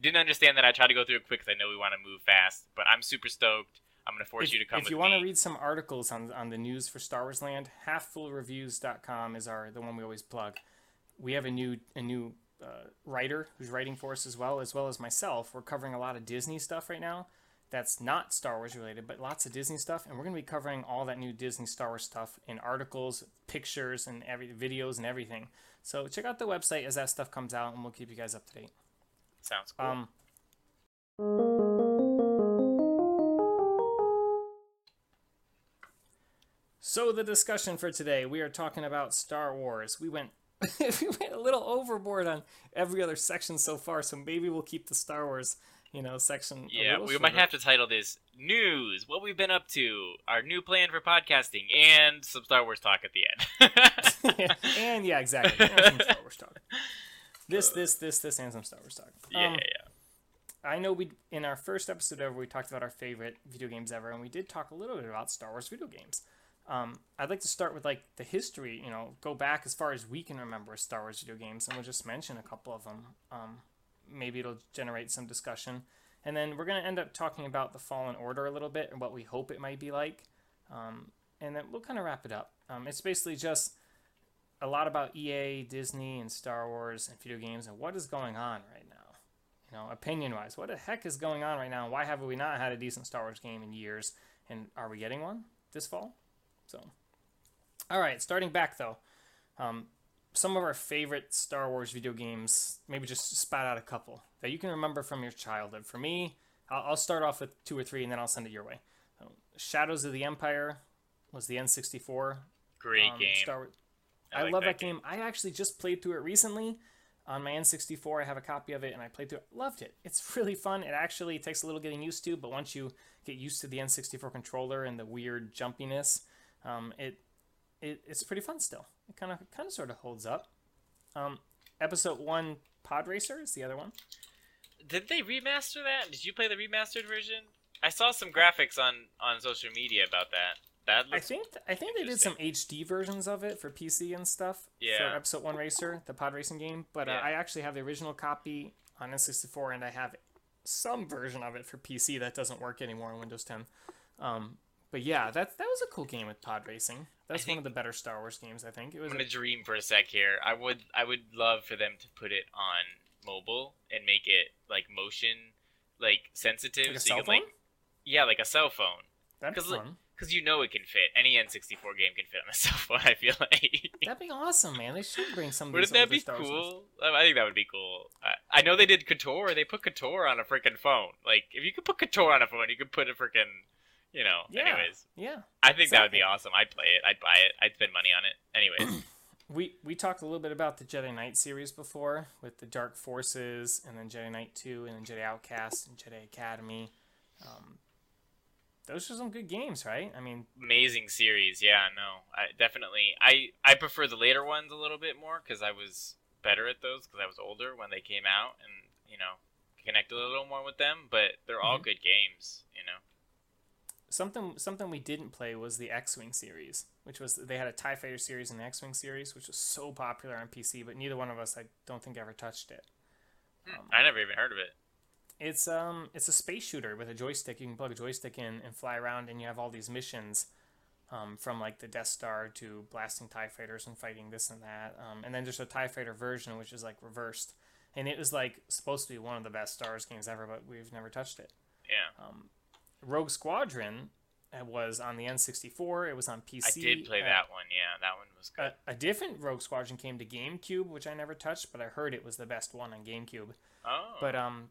You didn't understand that, I tried to go through it quick because I know we want to move fast, but I'm super stoked. I'm going to force if, you to come if you want to read some articles on on the news for Star Wars Land, halffullreviews.com is our the one we always plug. We have a new a new uh, writer who's writing for us as well, as well as myself. We're covering a lot of Disney stuff right now. That's not Star Wars related, but lots of Disney stuff, and we're going to be covering all that new Disney Star Wars stuff in articles, pictures, and every videos and everything. So check out the website as that stuff comes out, and we'll keep you guys up to date. Sounds cool. Um, so the discussion for today, we are talking about Star Wars. We went we went a little overboard on every other section so far, so maybe we'll keep the Star Wars, you know, section. yeah, we might have to title this News, what we've been up to, our new plan for podcasting, and some Star Wars talk at the end. and yeah, exactly. And some Star Wars talk. This, this, this, this, and some Star Wars talk. yeah, Um, yeah. I know we in our first episode ever we talked about our favorite video games ever, and we did talk a little bit about Star Wars video games. Um, I'd like to start with like the history, you know, go back as far as we can remember Star Wars video games, and we'll just mention a couple of them. Um, maybe it'll generate some discussion, and then we're gonna end up talking about the Fallen Order a little bit and what we hope it might be like, um, and then we'll kind of wrap it up. Um, it's basically just a lot about EA, Disney, and Star Wars and video games, and what is going on right now you know, opinion wise, what the heck is going on right now? Why have we not had a decent Star Wars game in years? And are we getting one this fall? So, all right, starting back though, um, some of our favorite Star Wars video games, maybe just spat out a couple that you can remember from your childhood. For me, I'll, I'll start off with two or three and then I'll send it your way. So, Shadows of the Empire was the N64 Great um, game. Star Wars. I, like love that game. I actually just played through it recently on my N64. I have a copy of it and I played through it. Loved it. It's really fun. It actually takes a little getting used to, but once you get used to the N64 controller and the weird jumpiness, um, it, it it's pretty fun still. It kind of kind of sort of holds up. Um, episode one, Pod Racer is the other one. Did they remaster that? Did you play the remastered version? I saw some graphics on on social media about that. That I think I think they did some HD versions of it for PC and stuff. yeah. For Yeah. Episode One Racer, the pod racing game, but uh, I actually have the original copy on N64, and I have some version of it for PC that doesn't work anymore on Windows 10. Um, but yeah, that that was a cool game with pod racing. That's one of the better Star Wars games, I think. It was I'm a- dream for a sec here. I would I would love for them to put it on mobile and make it like motion like sensitive like a so cell you can phone. like yeah like a cell phone That'd be 'cause, like, fun. Because you know it can fit any N64 game can fit on a cell phone. I feel like. That'd be awesome, man. They should bring some. Of Wouldn't that older be Star cool? I I think that would be cool. I, I know they did Kotor. They put Kotor on a freaking phone. Like, if you could put Kotor on a phone, you could put a freaking, you know. Yeah. Anyways, Yeah. I think that would be awesome. I'd play it. I'd buy it. I'd spend money on it. Anyways, We we talked a little bit about the Jedi Knight series before with the Dark Forces and then Jedi Knight 2 and then Jedi Outcast and Jedi Academy. Um, those are some good games, right? I mean, amazing series. Yeah, no, I definitely. I I prefer the later ones a little bit more because I was better at those because I was older when they came out and you know connected a little more with them. But they're all Mhm. good games. You know. something something we didn't play was the X-wing series, which was they had a Tie Fighter series and the X-wing series, which was so popular on PC, but neither one of us, I don't think, ever touched it. Um, I never even heard of it. It's um it's a space shooter with a joystick. You can plug a joystick in and fly around, and you have all these missions, um, from like the Death Star to blasting Tie fighters and fighting this and that. Um, and then there's a Tie fighter version which is like reversed, and it was like supposed to be one of the best Star Wars games ever, but we've never touched it. Yeah. Um, Rogue Squadron uh, was on the N64. It was on PC. I did play Uh, that one. Yeah, that one was good. A, a different Rogue Squadron came to GameCube, which I never touched, but I heard it was the best one on GameCube. oh, But um,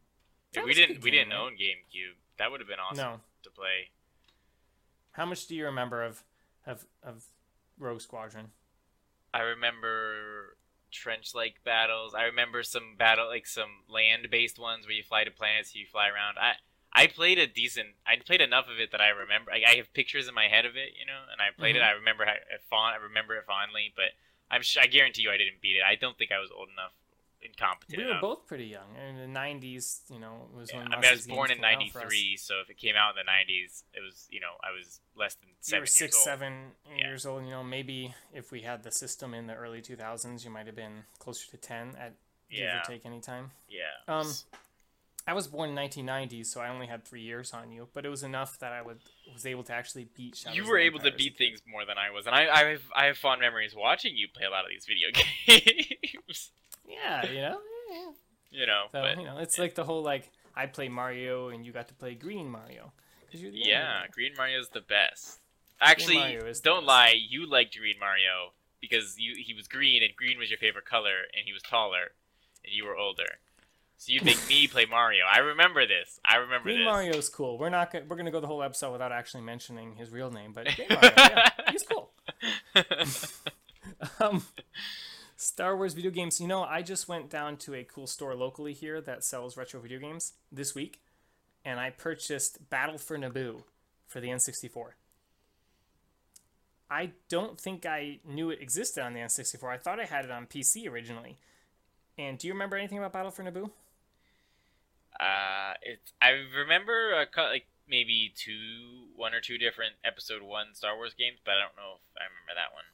that we didn't good we didn't right? own GameCube. That would have been awesome No. to play. How much do you remember of of of Rogue Squadron? I remember trench like battles. I remember some battle like some land based ones where you fly to planets, you fly around. I I played a decent. I played enough of it that I remember. I, I have pictures in my head of it, you know, and I played Mhm. it. I remember how, it fond. I remember it fondly, but I'm sh- I guarantee you I didn't beat it. I don't think I was old enough, incompetent We were enough. both pretty young. In the '90s, you know, was Yeah, when I mean, I was born in came out for us. '93, so if it came out in the '90s, it was you know I was less than You seven were years six, old. seven Yeah. years old. You know, maybe if we had the system in the early 2000s, you might have been closer to 10 at give or take any time. yeah. Um, I was born in 1990, so I only had three years on you, but it was enough that I would was able to actually beat. Shadows you were able to Empire as a beat things more than I was, and I, I have I have fond memories watching you play a lot of these video games. Yeah, you know. yeah. you know, So but you know, it's like the whole like I play Mario and you got to play Green Mario. 'Cause you're the yeah, Green Mario's the best. Actually, Mario is the don't best. lie, you liked Green Mario because you he was green and green was your favorite color, and he was taller, and you were older. So you make me play Mario. I remember this. I remember Green this. Mario's cool. We're not gonna, we're gonna go the whole episode without actually mentioning his real name, but Green Mario, yeah, he's cool. Um, Star Wars video games. You know, I just went down to a cool store locally here that sells retro video games this week, and I purchased Battle for Naboo for the N64. I don't think I knew it existed on the N64. I thought I had it on PC originally. And do you remember anything about Battle for Naboo? Uh, it's I remember a like maybe two, one or two different Episode One Star Wars games, but I don't know if I remember that one.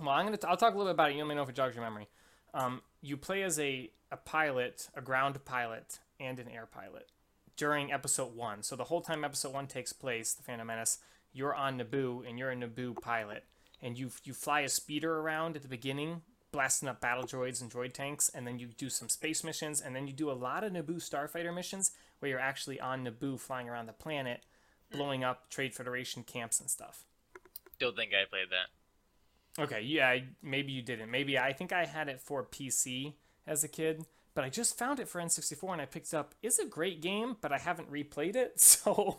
Well, I'm gonna. T- I'll talk a little bit about it. You let me know if it jogs your memory. Um, you play as a a pilot, a ground pilot, and an air pilot during Episode One. So the whole time Episode One takes place, the Phantom Menace, you're on Naboo and you're a Naboo pilot, and you you fly a speeder around at the beginning, blasting up battle droids and droid tanks, and then you do some space missions, and then you do a lot of Naboo starfighter missions where you're actually on Naboo flying around the planet, blowing up Trade Federation camps and stuff. Don't think I played that. Okay, yeah, maybe you didn't. Maybe I think I had it for PC as a kid, but I just found it for N64 and I picked it up. It's a great game, but I haven't replayed it, so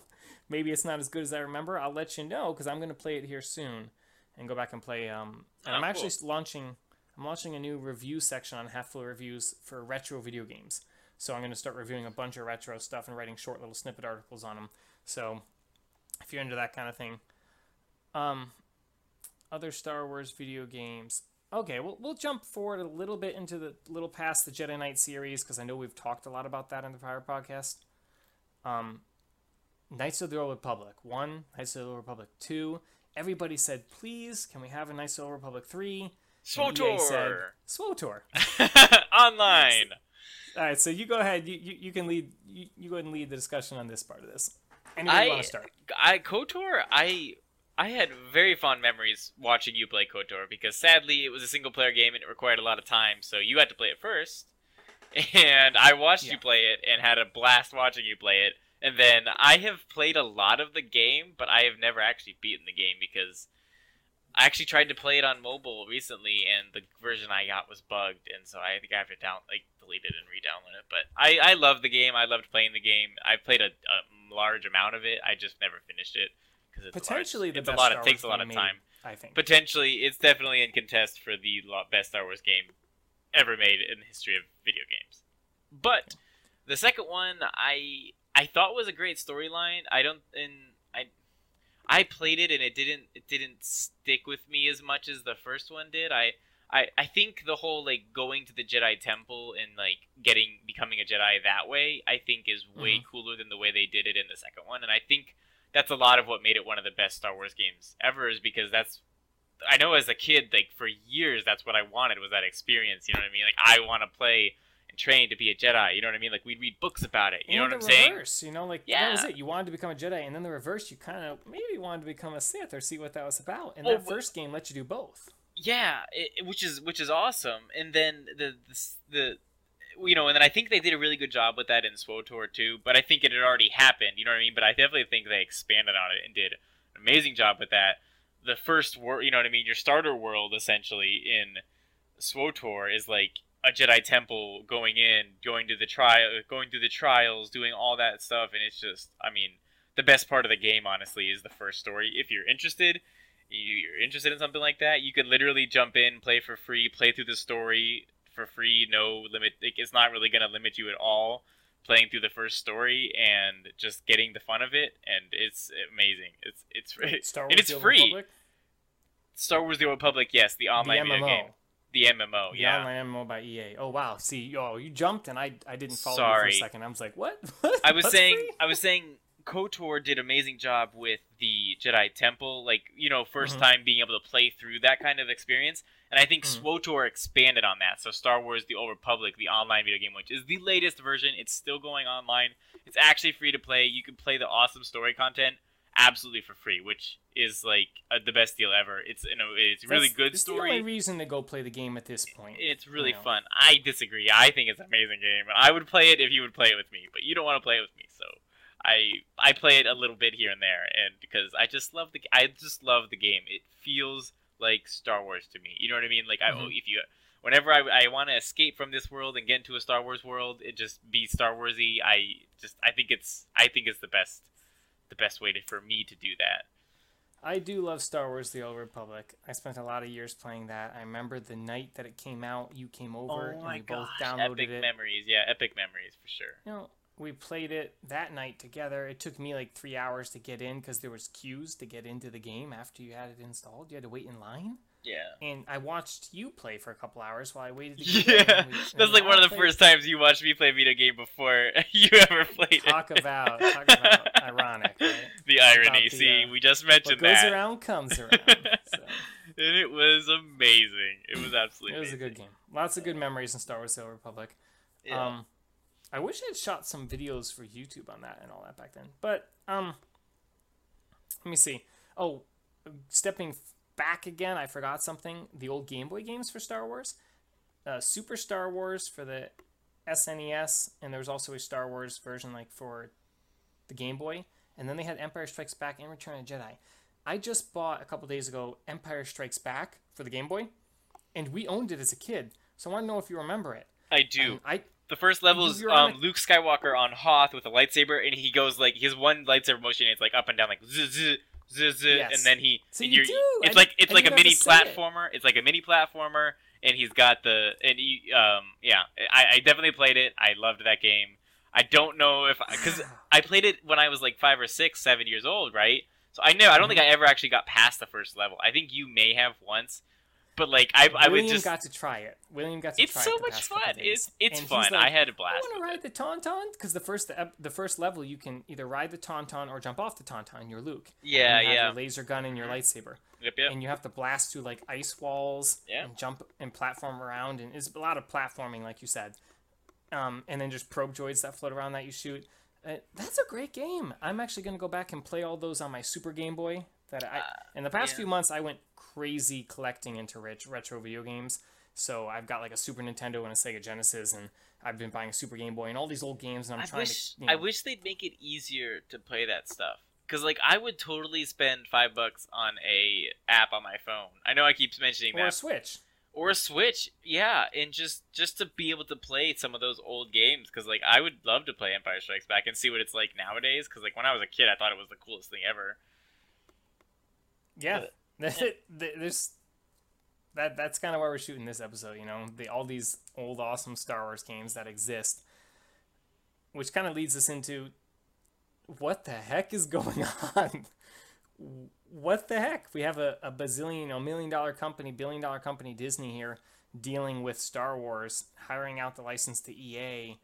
maybe it's not as good as I remember. I'll let you know because I'm going to play it here soon and go back and play. Um, and Oh, I'm actually cool. launching. I'm launching a new review section on Half-Full Reviews for retro video games. So I'm going to start reviewing a bunch of retro stuff and writing short little snippet articles on them. So if you're into that kind of thing, um, other Star Wars video games. Okay, well, we'll jump forward a little bit into the little past the Jedi Knight series because I know we've talked a lot about that in the prior podcast. Um, Knights of the Old Republic one, Knights of the Old Republic two. Everybody said, "Please, can we have a Knights of the Old Republic 3? And EA said, SWOTOR SWOTOR. online. All right, so you go ahead. You, you, you can lead. You, you go ahead and lead the discussion on this part of this. Anywhere you I- want to start? I Kotor, I I had very fond memories watching you play Kotor because sadly it was a single player game and it required a lot of time, so you had to play it first. And I watched Yeah. you play it and had a blast watching you play it. And then I have played a lot of the game, but I have never actually beaten the game because I actually tried to play it on mobile recently and the version I got was bugged and so I think I have to down like delete it and re-download it. But I I love the game. I loved playing the game. I played a, a large amount of it. I just never finished it because Potentially lot, the it's a lot. It takes a lot of made. time. I think. Potentially, it's definitely in contest for the best Star Wars game ever made in the history of video games. But the second one, I I thought was a great storyline. I don't and I I played it and it didn't it didn't stick with me as much as the first one did. I I, I think the whole like going to the Jedi Temple and like getting becoming a Jedi that way, I think is way mm-hmm. cooler than the way they did it in the second one. And I think that's a lot of what made it one of the best Star Wars games ever is because that's I know as a kid, like for years, that's what I wanted was that experience. You know what I mean? Like I want to play and train to be a Jedi. You know what I mean? Like we'd read books about it. You know and what I'm the saying? reverse, you know, like yeah. that was it. You wanted to become a Jedi, and then the reverse, you kind of maybe wanted to become a Sith or see what that was about. And Well, that first game let you do both. Yeah, it- which is which is awesome. And then the the, the you know, and then I think they did a really good job with that in SWOTOR too. But I think it had already happened. You know what I mean? But I definitely think they expanded on it and did an amazing job with that. The first world, you know what I mean? Your starter world essentially in SWOTOR is like a Jedi temple going in, going to the trial, going through the trials, doing all that stuff, and it's just, I mean, the best part of the game, honestly, is the first story. If you're interested, you- you're interested in something like that, you could literally jump in, play for free, play through the story for free, no limit. Like, it's not really going to limit you at all. Playing through the first story and just getting the fun of it, and it's amazing. It's it's Star Wars: and it's The free. Republic, Star Wars: The Old Republic, yes, the the online video MMO, game, the MMO, the yeah. online MMO by EA. Oh wow, see, oh you jumped, and I I didn't follow you for a second. I was like, what? I was saying, free? I was saying, Kotor did amazing job with the Jedi Temple, like you know, 1st Mhm. time being able to play through that kind of experience, and I think Mhm. SWOTOR expanded on that. So Star Wars: The Old Republic, the online video game, which is the latest version, it's still going online. It's actually free to play. You can play the awesome story content absolutely for free, which is like uh, the best deal ever. It's you know, it's a really That's- good it's story. the only reason to go play the game at this point. It's really you know. fun. I disagree. I think it's an amazing game, and I would play it if you would play it with me. But you don't want to play it with me, so I I play it a little bit here and there, and because I just love the I just love the game. It feels like Star Wars to me. You know what I mean? Like I Mhm. if you whenever I, I want to escape from this world and get into a Star Wars world, it just be Star Warsy. I just I think it's I think it's the best the best way to, for me to do that. I do love Star Wars: The Old Republic. I spent a lot of years playing that. I remember the night that it came out. You came over oh and we both downloaded epic it. memories. Yeah, epic memories for sure. you know, we played it that night together. It took me like three hours to get in because there was queues to get into the game after you had it installed. You had to wait in line, Yeah. and I watched you play for a couple hours while I waited. To get in, Yeah, we- that's like one of the played- first times you watched me play a video game before you ever played Talk it. about talk about ironic. Right? the irony. the, See, uh, we just What mentioned goes that, around comes around. So, and it was amazing. It was absolutely. it was a good game. Lots of good memories in Star Wars: The Old Republic. Yeah. Um, I wish I had shot some videos for YouTube on that and all that back then. But um, let me see. Oh, stepping back again, I forgot something. The old Game Boy games for Star Wars, uh, Super Star Wars for the SNES, and there was also a Star Wars version like for the Game Boy. And then they had Empire Strikes Back and Return of the Jedi. I just bought a couple days ago Empire Strikes Back for the Game Boy, and we owned it as a kid. So I want to know if you remember it. I do. And I the first level is um, Luke Skywalker on Hoth with a lightsaber, and he goes like his one lightsaber motion. It's like up and down, like zzz, zzz, zzz, zzz, Yes. and then he. So and you do. It's I like it's like a mini say it. platformer. It's like a mini platformer, and he's got the and he um yeah. I, I definitely played it. I loved that game. I don't know if because I played it when I was like five or six, seven years old, right? So I know I don't think Mm-hmm. I ever actually got past the first level. I think you may have once, but like I I would William just. got to try it. William got to It's try so it the much fun. It's it's And fun. like, I had a blast. You want to ride it. the tauntaun because the first ep- the first level you can either ride the tauntaun or jump off the tauntaun. You're Luke. Yeah, you yeah. Your laser gun and your lightsaber, Yep, yep. and you have to blast through like ice walls Yeah. and jump and platform around, and it's a lot of platforming, like you said. Um, and then just probe droids that float around that you shoot. Uh, that's a great game. I'm actually gonna go back and play all those on my Super Game Boy. That I uh, in the past yeah. few months I went crazy collecting into rich, retro video games. So I've got like a Super Nintendo and a Sega Genesis, and I've been buying a Super Game Boy and all these old games, and I'm I trying wish to. You know, I wish they'd make it easier to play that stuff. Cause like I would totally spend five bucks on a app on my phone. I know I keep mentioning that or a Switch. or a Switch, yeah, and just just to be able to play some of those old games. Cause like I would love to play Empire Strikes Back and see what it's like nowadays. Cause like when I was a kid, I thought it was the coolest thing ever. Yeah, there's that. That's kind of why we're shooting this episode. You know, the all these old awesome Star Wars games that exist, which kind of leads us into what the heck is going on. what the heck? We have a, a bazillion, a million dollar company, billion dollar company, Disney here, dealing with Star Wars, hiring out the license to EA.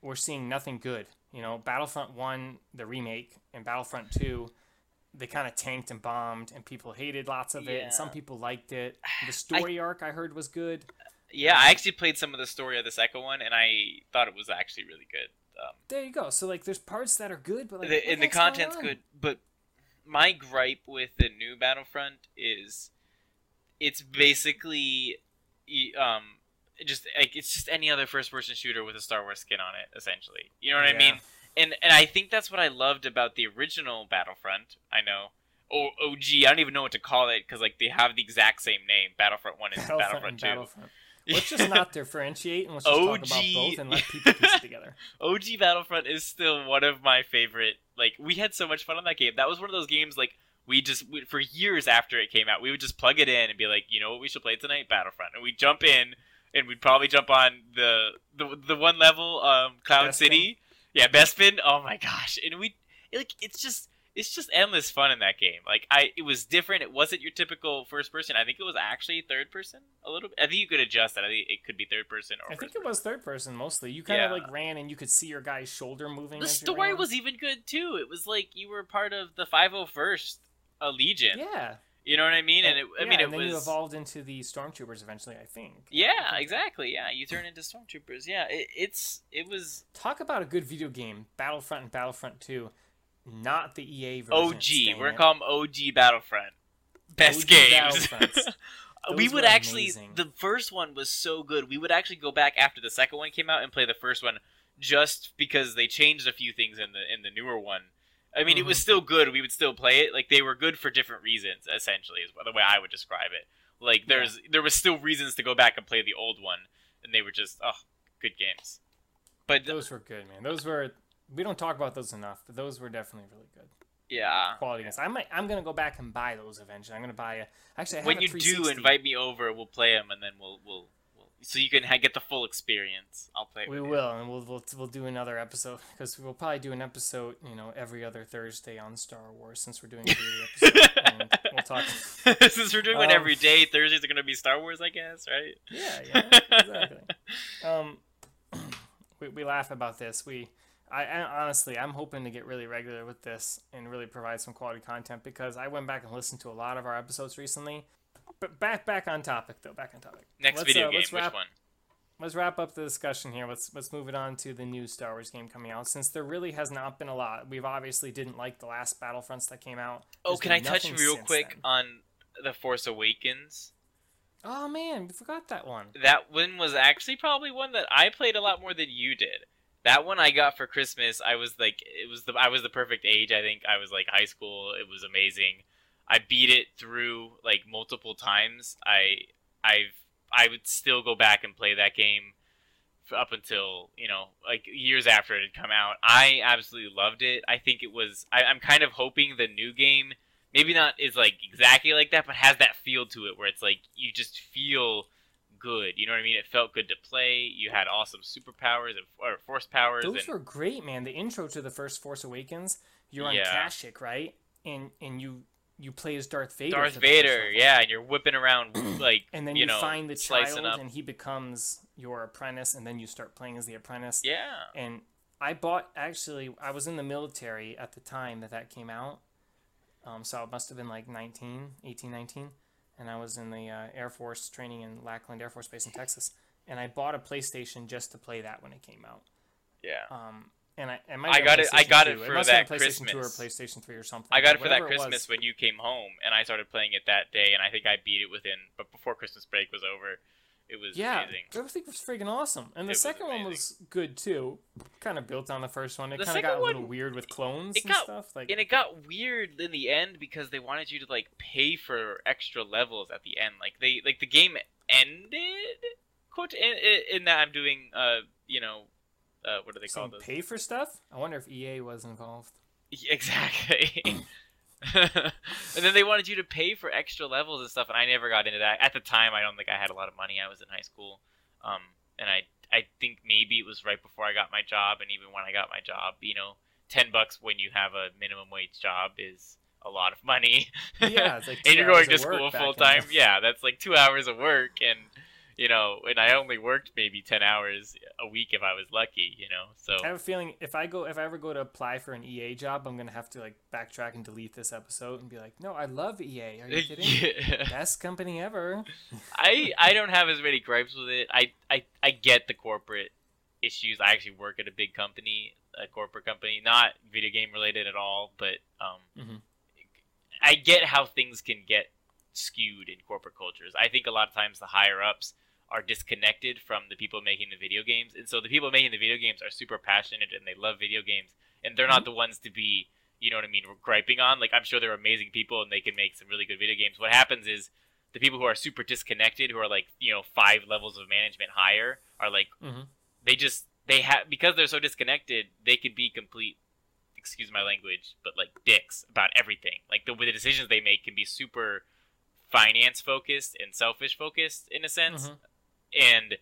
We're seeing nothing good. You know, Battlefront 1, the remake, and Battlefront 2 they kind of tanked and bombed, and people hated lots of it, and some people liked it. The story arc I heard was good. Yeah, I actually played some of the story of the second one, and I thought it was actually really good. Um, There you go. So like, there's parts that are good, but like, the, and the content's good, but my gripe with the new Battlefront is it's basically um just like it's just any other first person shooter with a Star Wars skin on it essentially. You know what I mean? And and I think that's what I loved about the original Battlefront. I know. O- OG, I don't even know what to call it because like they have the exact same name, Battlefront One and Battlefront, Battlefront Two. Battlefront. Let's just not differentiate and let's just talk about both and let people piece it together. OG Battlefront is still one of my favorite. Like we had so much fun on that game. That was one of those games like we just we, for years after it came out, we would just plug it in and be like, you know what, we should play tonight, Battlefront, and we'd jump in and we'd probably jump on the the, the one level, um, Cloud. City, yeah, Bespin. Oh my gosh, and we like it's just. It's just endless fun in that game. Like I, it was different. It wasn't your typical first person. I think it was actually third person a little bit. I think you could adjust that. I think it could be third person or I think it was third person mostly. You kind of Yeah. like ran and you could see your guy's shoulder moving. the as you story was even good too. It was like you were part of the 501st Legion. yeah. You know what I mean? And it, I yeah, mean, it and then was. you evolved into the stormtroopers eventually. I think. yeah, exactly. Yeah, you turn into stormtroopers. Yeah, it, it's it was Talk about a good video game, Battlefront and Battlefront Two, not the EA version. OG. We're calling them OG Battlefront. Best OG games. We would actually. amazing. The first one was so good. We would actually go back after the second one came out and play the first one, just because they changed a few things in the in the newer one. I mean, it was Mhm. still good. We would still play it. Like they were good for different reasons. Essentially, is the way I would describe it. Like there's there was still reasons to go back and play the old one, and they were just oh good games. But Those were good, man. Those were. We don't talk about those enough, but those were definitely really good yeah, quality games. I might. I'm gonna go back and buy those eventually. I'm gonna buy a. Actually, I have when you do invite me over, we'll play them, and then we'll, we'll so you can get the full experience. I'll play. We with you. will, and we'll we'll, we'll do another episode because we'll probably do an episode, you know, every other Thursday on Star Wars since we're doing a daily episode. and we'll talk. Since we're doing Um, every day, Thursdays are gonna be Star Wars, I guess, right? Yeah, yeah, exactly. um, we, we laugh about this. We, I, I honestly, I'm hoping to get really regular with this and really provide some quality content because I went back and listened to a lot of our episodes recently. But back back on topic though. Back on topic. Next Let's, video uh, game, let's which wrap, one? let's wrap up the discussion here. Let's let's move it on to the new Star Wars game coming out. Since there really has not been a lot, we've obviously didn't like the last Battlefronts that came out. Oh, can I touch real quick then. on the Force Awakens? Oh man, we forgot that one. That one was actually probably one that I played a lot more than you did. That one I got for Christmas. I was like, it was the I was the perfect age. I think I was like high school. It was amazing. I beat it through like multiple times. I I've I would still go back and play that game up until you know like years after it had come out. I absolutely loved it. I think it was. I, I'm kind of hoping the new game maybe not is like exactly like that, but has that feel to it where it's like you just feel good. You know what I mean? It felt good to play. You had awesome superpowers and or force powers. Those and, were great, man. The intro to the first Force Awakens, you're on Yeah. Kashyyyk, right? And and you you play as Darth Vader. Darth for the first Vader, yeah, and you're whipping around like And then you, you, know find the child, and he becomes your apprentice, and then you start playing as the apprentice. Yeah, And I bought actually, I was in the military at the time that that came out. Um, so it must have been like 19, 18, 19. And I was in the uh, Air Force training in Lackland Air Force Base in Texas. And I bought a PlayStation just to play that when it came out. yeah. Um, and I, it might I got it- I got it 2. for must have that PlayStation 2 or PlayStation 3 or something. I got it for that Christmas was- when you came home, and I started playing it that day, and I think I beat it within, but before Christmas break was over, it was Yeah, amazing. everything was freaking awesome, and the It was second one was good too. Kind of built on the first one. It kind of got a little one- weird with clones it and got- stuff. Like, And it got weird in the end because they wanted you to like pay for extra levels at the end. Like they like the game ended quote in, in- in that I'm doing uh you know uh what do they call those? pay for stuff. I wonder if EA was involved. Exactly. and then they wanted you to pay for extra levels and stuff, and I never got into that. At the time, I don't think I had a lot of money. I was in high school, um, and I I think maybe it was right before I got my job, and even when I got my job, you know, ten bucks when you have a minimum wage job is a lot of money. Yeah, it's like and you're going to school full time. Yeah, that's like two hours of work, and you know, and I only worked maybe ten hours a week if I was lucky. You know, so I have a feeling if I go if I ever go to apply for an EA job, I'm gonna have to like backtrack and delete this episode and be like, no, I love EA. Are you kidding? Yeah. Best company ever. I I don't have as many gripes with it. I, I I get the corporate issues. I actually work at a big company, a corporate company, not video game related at all, but um, Mhm. I get how things can get skewed in corporate cultures. I think a lot of times the higher ups are disconnected from the people making the video games, and so the people making the video games are super passionate and they love video games, and they're not the ones to be, you know what I mean, griping on. Like I'm sure they're amazing people and they can make some really good video games. What happens is the people who are super disconnected, who are like you know five levels of management higher, are like Mhm. they just they have because they're so disconnected, they could be complete. Excuse my language, but like dicks about everything. Like the the decisions they make can be super finance focused and selfish focused in a sense, Mhm. And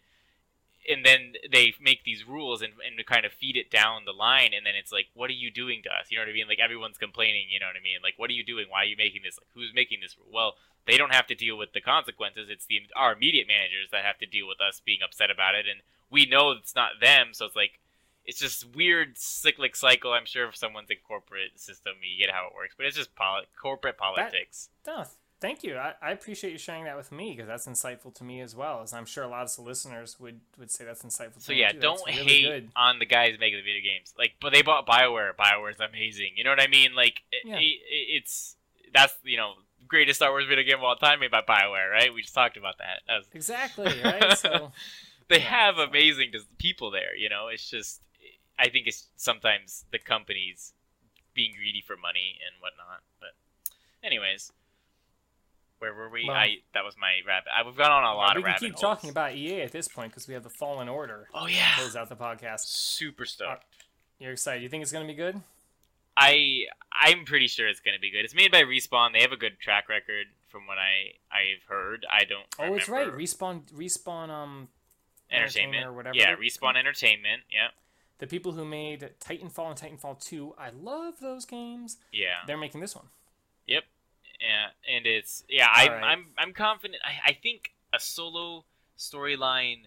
and then they make these rules and, and kind of feed it down the line and then it's like what are you doing to us? You know what i mean? Like everyone's complaining you know what i mean? Like what are you doing? Why are you making this? Like who's making this rule? Well they don't have to deal with the consequences. It's the our immediate managers that have to deal with us being upset about it and we know it's not them so it's like it's just weird cyclic cycle. I'm sure if someone's in corporate system you get how it works but it's just poli- corporate politics. No, thank you. I, I appreciate you sharing that with me because that's insightful to me as well. As I'm sure a lot of the listeners would, would say that's insightful. So to me yeah. Don't really hate good. on the guys making the video games. Like, but they bought Bioware. Bioware's amazing. You know what I mean? Like, Yeah. it, it's that's you know greatest Star Wars video game of all time made by Bioware, right? We just talked about that. that was, Exactly right. So they Yeah, have so- amazing people there. You know, it's just I think it's sometimes the companies being greedy for money and whatnot. But anyways. Where were we? Well- I that was my rabbit. I, we've gone on a lot we of rabbit keep holes. talking about EA at this point because we have the Fallen Order. Oh yeah, Close out the podcast. super stoked. You're excited. You think it's gonna be good? I I'm pretty sure it's gonna be good. It's made by Respawn. They have a good track record from what I I've heard. I don't. Oh, it's right. Respawn, respawn. Um, Entertainment Entertainment or whatever Yeah, Respawn Entertainment. Yeah, the people who made Titanfall and Titanfall 2. I love those games. yeah, They're making this one. yep, yeah. And it's yeah. I'm I'm I'm confident. I I think a solo storyline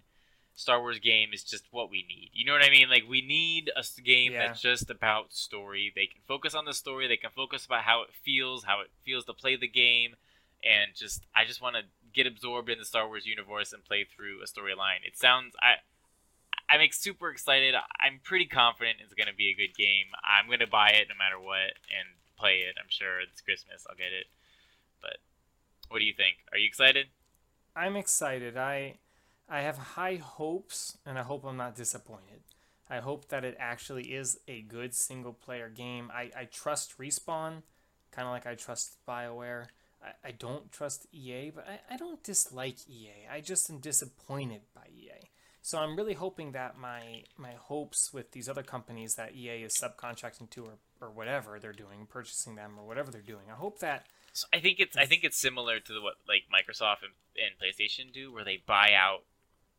Star Wars game is just what we need. You know what I mean? Like we need a game Yeah. that's just about story. They can focus on the story. They can focus about how it feels, how it feels to play the game, and just I just want to get absorbed in the Star Wars universe and play through a storyline. It sounds I. I'm super excited. I'm pretty confident it's going to be a good game. I'm going to buy it no matter what and play it. I'm sure it's Christmas. I'll get it. What do you think? Are you excited? I'm excited. I I have high hopes, and I hope I'm not disappointed. I hope that it actually is a good single player game. I, I trust Respawn, kind of like I trust BioWare. I, I don't trust EA, but I, I don't dislike EA. I just am disappointed by EA. So I'm really hoping that my my hopes with these other companies that EA is subcontracting to or, or whatever they're doing, purchasing them or whatever they're doing. I hope that So I think it's I think it's similar to what like Microsoft and, and PlayStation do, where they buy out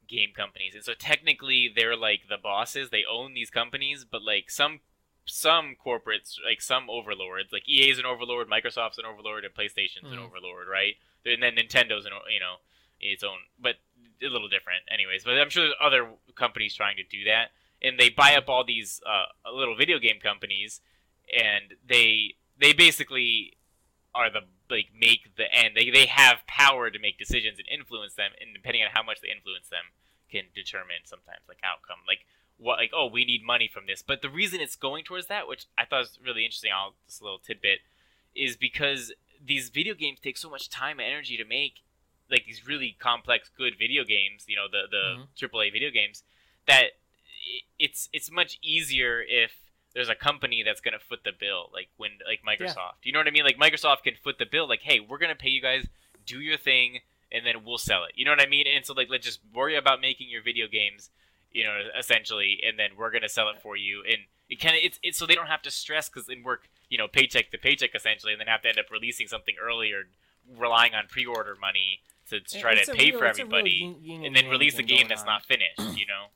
game companies, and so technically they're like the bosses. They own these companies, but like some some corporates, like some overlords, like EA is an overlord, Microsoft's an overlord, and PlayStation's an Mhm. overlord, right? And then Nintendo's an you know its own, but a little different, anyways. But I'm sure there's other companies trying to do that, and they buy up all these uh, little video game companies, and they they basically are the like make the end. They they have power to make decisions and influence them, and depending on how much they influence them, can determine sometimes like outcome. Like what like oh we need money from this but the reason it's going towards that which i thought was really interesting i'll just a little tidbit is because these video games take so much time and energy to make like these really complex good video games you know the the Mhm. aaa video games that it's it's much easier if there's a company that's going to foot the bill like when like microsoft. You know what i mean? Like microsoft can foot the bill like hey we're going to pay you guys do your thing and then we'll sell it. You know what i mean? And so like let's just worry about making your video games you know essentially and then we're going to sell it for you. And it kind of it's, it's so they don't have to stress because then work you know paycheck to paycheck essentially and then have to end up releasing something earlier relying on pre-order money to, to try It's to pay real- for it's a real everybody and then release a game that's on. not finished you know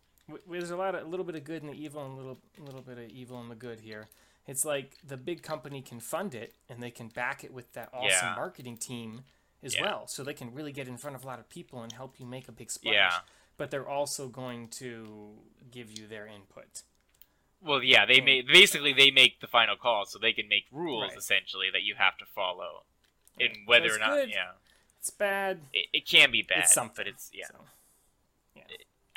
There's a lot of a little bit of good in the evil and a little little bit of evil in the good here. It's like the big company can fund it and they can back it with that awesome Yeah. marketing team as Yeah. well, so they can really get in front of a lot of people and help you make a big splash. Yeah. But they're also going to give you their input. Well, yeah, they make basically they make the final call, so they can make rules Right. essentially that you have to follow, and whether it's or not, good. yeah, It's bad. it, it can be bad, it's something. but it's yeah. so.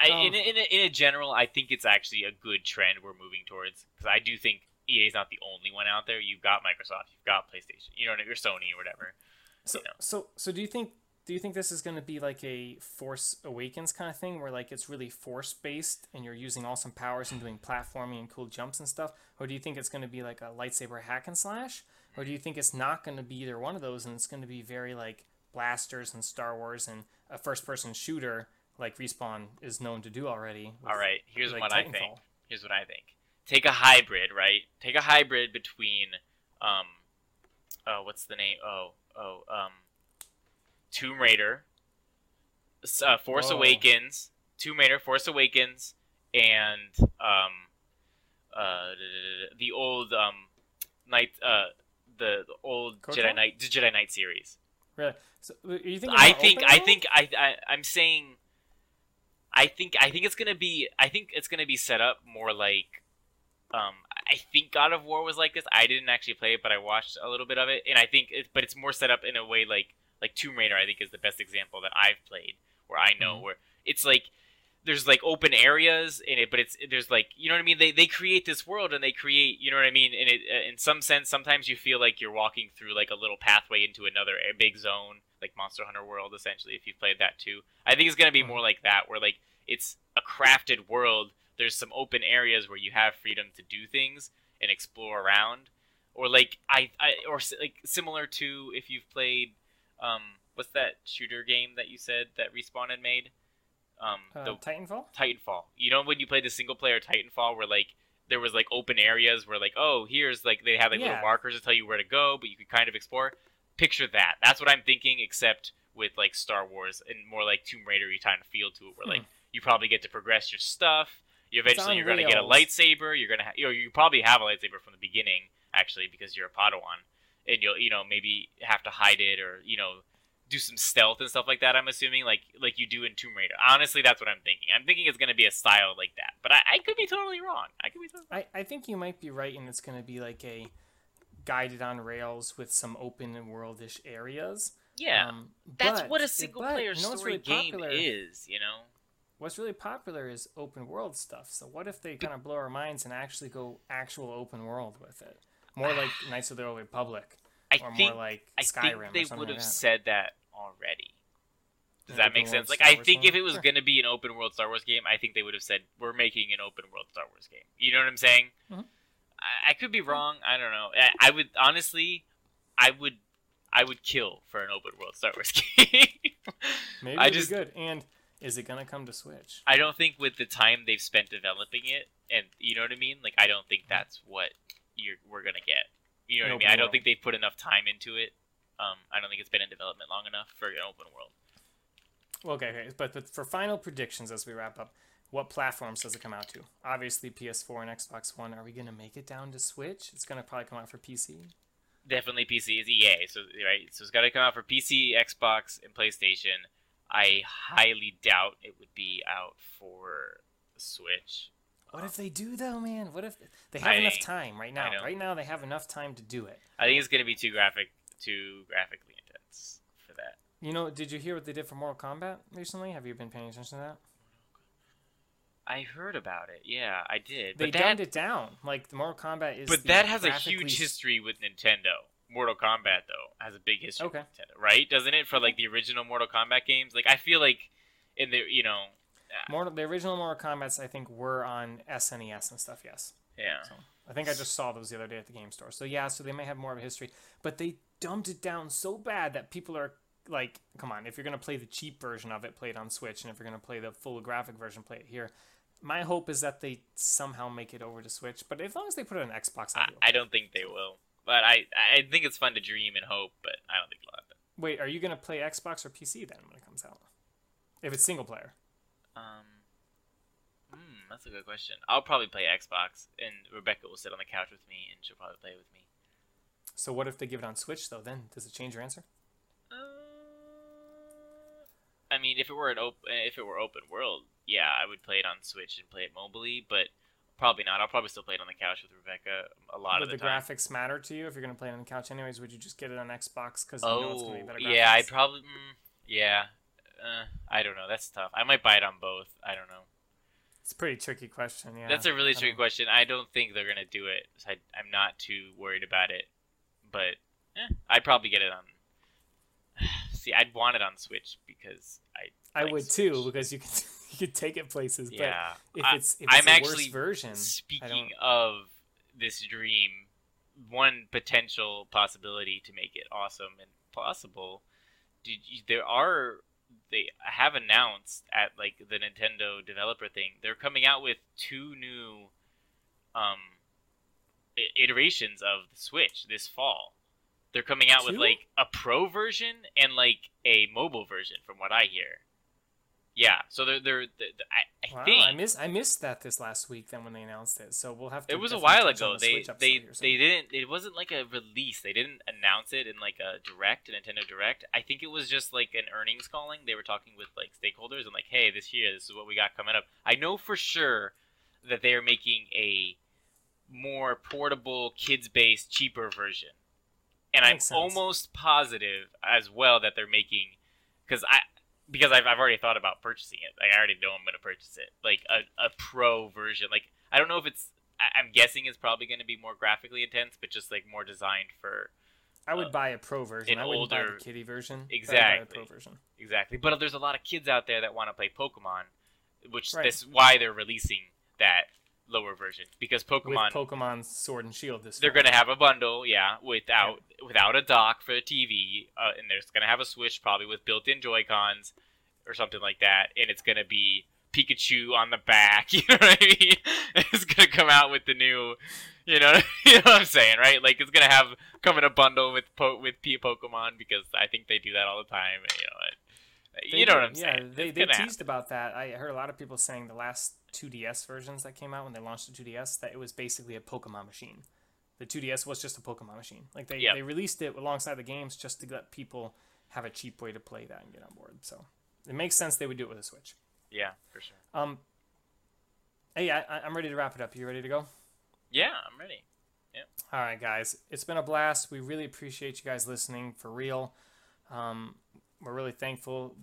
I, Um, in, a, in, a, in a general, I think it's actually a good trend we're moving towards because I do think EA is not the only one out there. You've got Microsoft, you've got PlayStation, you know, or Sony or whatever. So, you know. so, so do you think do you think this is going to be like a Force Awakens kind of thing, where like it's really force based and you're using awesome powers and doing platforming and cool jumps and stuff, or do you think it's going to be like a lightsaber hack and slash, or do you think it's not going to be either one of those and it's going to be very like blasters and Star Wars and a first person shooter like Respawn is known to do already? with- All right, here's like what I think. Here's what I think. Take a hybrid, right? Take a hybrid between, um, oh, what's the name? Oh, oh, um, Tomb Raider, uh, Force Whoa. Awakens, Tomb Raider, Force Awakens, and um, uh, the old um, night, uh, the, the old? Jedi Knight, the Jedi Knight series. Really? So, are you thinking I think I think I, I I'm saying I think I think it's gonna be I think it's gonna be set up more like um I think God of War was like this. I didn't actually play it, but I watched a little bit of it, and I think it, but it's more set up in a way like like Tomb Raider. I think is the best example that I've played where I know Mhm. where it's like there's like open areas in it, but it's there's like you know what I mean. They they create this world and they create you know what I mean. And it uh, in some sense, sometimes you feel like you're walking through like a little pathway into another a big zone, like Monster Hunter World, essentially. If you've played that too, I think it's gonna be Mhm. more like that, where like it's a crafted world. There's some open areas where you have freedom to do things and explore around, or like I, I or like similar to if you've played um what's that shooter game that you said that Respawn had made um uh, the Titanfall. Titanfall. You know when you played the single player Titanfall where like there was like open areas where like oh here's like they had like Yeah. little markers to tell you where to go, but you could kind of explore. Picture that. That's what I'm thinking, except with like Star Wars and more like Tomb Raider kind of feel to it, where like you probably get to progress your stuff. You Hmm. Eventually you're gonna get a lightsaber. You're gonna ha- you know, you probably have a lightsaber from the beginning actually because you're a Padawan, and you'll you know maybe have to hide it or you know do some stealth and stuff like that. I'm assuming like like you do in Tomb Raider. Honestly, that's what I'm thinking. I'm thinking it's gonna be a style like that, but I, I could be totally wrong. I could be totally. I, I think you might be right, and it's going to be like a guided on rails with some open and worldish areas. Yeah, Um, that's but- what a but single player you know what's story really game popular? is. You know. What's really popular is open world stuff. So what if they kind of blow our minds and actually go actual open world with it? More like Knights of the Old Republic, I or think more like I Skyrim. think they would like have that. said that already. Does An that make sense? Like, Star I Wars think game? if it was Sure. going to be an open world Star Wars game, I think they would have said, "We're making an open world Star Wars game." You know what I'm saying? Mhm. I, I could be wrong. I don't know. I, I would honestly, I would, I would kill for an open world Star Wars game. Maybe I just- be good. And is it gonna come to Switch? I don't think with the time they've spent developing it, and you know what I mean. Like, I don't think that's what you're we're gonna get. You know what I mean? open I don't think they've put enough time into it. Um, I don't think it's been in development long enough for an open world. Well, okay, okay. But, but for final predictions as we wrap up, what platforms does it come out to? Obviously, PS4 and Xbox One. Are we gonna make it down to Switch? It's gonna probably come out for PC. definitely PC is EA. So right, so it's got to come out for PC, Xbox, and PlayStation. I highly doubt it would be out for Switch. What if they do though, man? What if they I have enough think- time right now? Right now, they have enough time to do it. I think it's going to be too graphic, too graphically intense for that. You know, did you hear what they did for Mortal Kombat recently? Have you been paying attention to that? I heard about it. Yeah, I did. They but that, dumbed it down. Like the Mortal Kombat is. but that has a huge history with Nintendo. Mortal Kombat though has a big history Okay. with Nintendo, right? Doesn't it for like the original Mortal Kombat games? Like I feel like in the you know, uh, Mortal, the original Mortal Kombat's I think were on SNES and stuff. Yes. yeah. So I think I just saw those the other day at the game store. So yeah, so they may have more of a history, but they dumbed it down so bad that people are like, come on, if you're gonna play the cheap version of it, play it on Switch, and if you're gonna play the full graphic version, play it here. My hope is that they somehow make it over to Switch, but as long as they put it on Xbox, I. I don't think they will, but I I think it's fun to dream and hope, but I don't think it'll happen. Wait, are you gonna play Xbox or PC then when it comes out? If it's single player. Um, hmm, that's a good question. I'll probably play Xbox, and Rebecca will sit on the couch with me, and she'll probably play with me. So what if they give it on Switch though? Then does it change your answer? I mean, if it were an op- if it were open world, yeah, I would play it on Switch and play it mobily, but probably not. I'll probably still play it on the couch with Rebecca a lot Would of the, time. Would the, time. graphics matter to you if you're gonna play it on the couch anyways? Would you just get it on Xbox because you know it's gonna be Oh, better? yeah, I'd probably, mm, yeah. Uh, I don't know. That's tough. I might buy it on both. I don't know. It's a pretty tricky question. Yeah, That's a really tricky don't- question. I don't think they're gonna do it. So I, I'm not too worried about it. But eh, I'd probably get it on. See, I'd want it on Switch because I. I like would too because you could you could take it places. Yeah. But if I- it's if it's I'm a actually version, Speaking of this dream, one potential possibility to make it awesome and possible, did you, there are they have announced at like the Nintendo developer thing they're coming out with two new um iterations of the Switch this fall. They're coming out with like a pro version and like a mobile version, from what I hear. Yeah, so they're they're, they're I, I Wow, think I miss I missed that this last week. Then when they announced it, so we'll have to. it was a while ago. the They they they didn't. It wasn't like a release. They didn't announce it in like a direct, a Nintendo Direct. I think it was just like an earnings calling. They were talking with like stakeholders and like, hey, this year, this is what we got coming up. I know for sure that they are making a more portable, kids-based, cheaper version, and I'm sense. almost positive as well that they're making because I because I've, I've already thought about purchasing it. Like I already know I'm going to purchase it. Like a, a pro version. Like I don't know if it's. I, I'm guessing it's probably going to be more graphically intense, but just like more designed for I would uh, buy a pro version. an I wouldn't buy older- the kitty version. but buy a Exactly. pro version. exactly. But there's a lot of kids out there that want to play Pokemon, which Right. this why they're releasing that lower version because With Pokemon. Pokemon Sword and Shield this. they're gonna have a bundle, yeah, without without a dock for the TV, uh, and there's gonna have a Switch probably with built-in Joy Cons or something like that, and it's gonna be Pikachu on the back. You know what I mean? It's gonna come out with the new, you know, you know what I'm saying, right? Like it's gonna have come in a bundle with po- with P Pokemon because I think they do that all the time. You know, They you know what I'm yeah, saying? they It's they teased about that. I heard a lot of people saying the last 2DS versions that came out when they launched the 2DS that it was basically a Pokemon machine. The 2DS was just a Pokemon machine. Like they Yep. they released it alongside the games just to let people have a cheap way to play that and get on board. So it makes sense they would do it with a Switch. Yeah, for sure. Um. Hey, I, I- I'm ready to wrap it up. You ready to go? Yeah, I'm ready. Yeah. All right, guys. It's been a blast. We really appreciate you guys listening for real. Um, we're really thankful.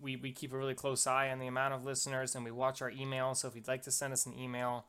We, we keep a really close eye on the amount of listeners and we watch our email. So if you'd like to send us an email,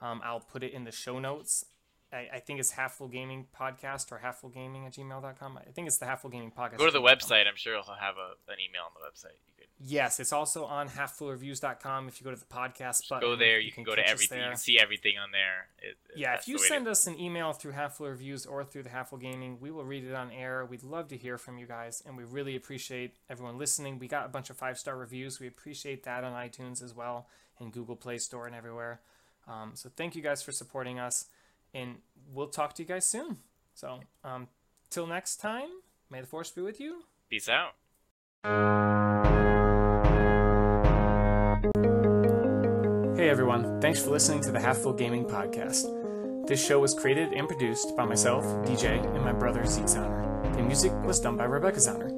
um, I'll put it in the show notes. I, I think it's Half Full Gaming Podcast or Half Full Gaming at gmail.com. I think it's the Half Full Gaming Podcast. Go to the website. I'm sure it'll have a, an email on the website. Yes, it's also on halffullreviews.com. If you go to the podcast button, go there. You, can, go to everything. You can see everything on there. It, Yeah, if you way to- send us an email through Half Reviews or through the Half Gaming, we will read it on air. We'd love to hear from you guys, and we really appreciate everyone listening. We got a bunch of five star reviews. We appreciate that on iTunes as well, and Google Play Store and everywhere. Um, so thank you guys for supporting us, and we'll talk to you guys soon. So um, till next time, may the force be with you. Peace out. Hey everyone, thanks for listening to the Half Full Gaming Podcast. This show was created and produced by myself, DJ, and my brother Zeke Zahner. The music was done by Rebecca Zahner.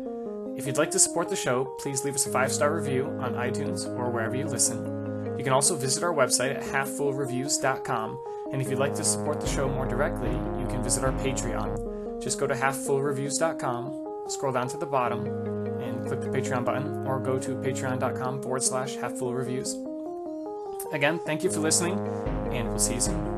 If you'd like to support the show, please leave us a five star review on iTunes or wherever you listen. You can also visit our website at halffullreviews.com, and if you'd like to support the show more directly, you can visit our Patreon. Just go to halffullreviews.com, scroll down to the bottom, and click the Patreon button, or go to patreon.com forward slash halffullreviews. Again, thank you for listening, and we'll see you soon.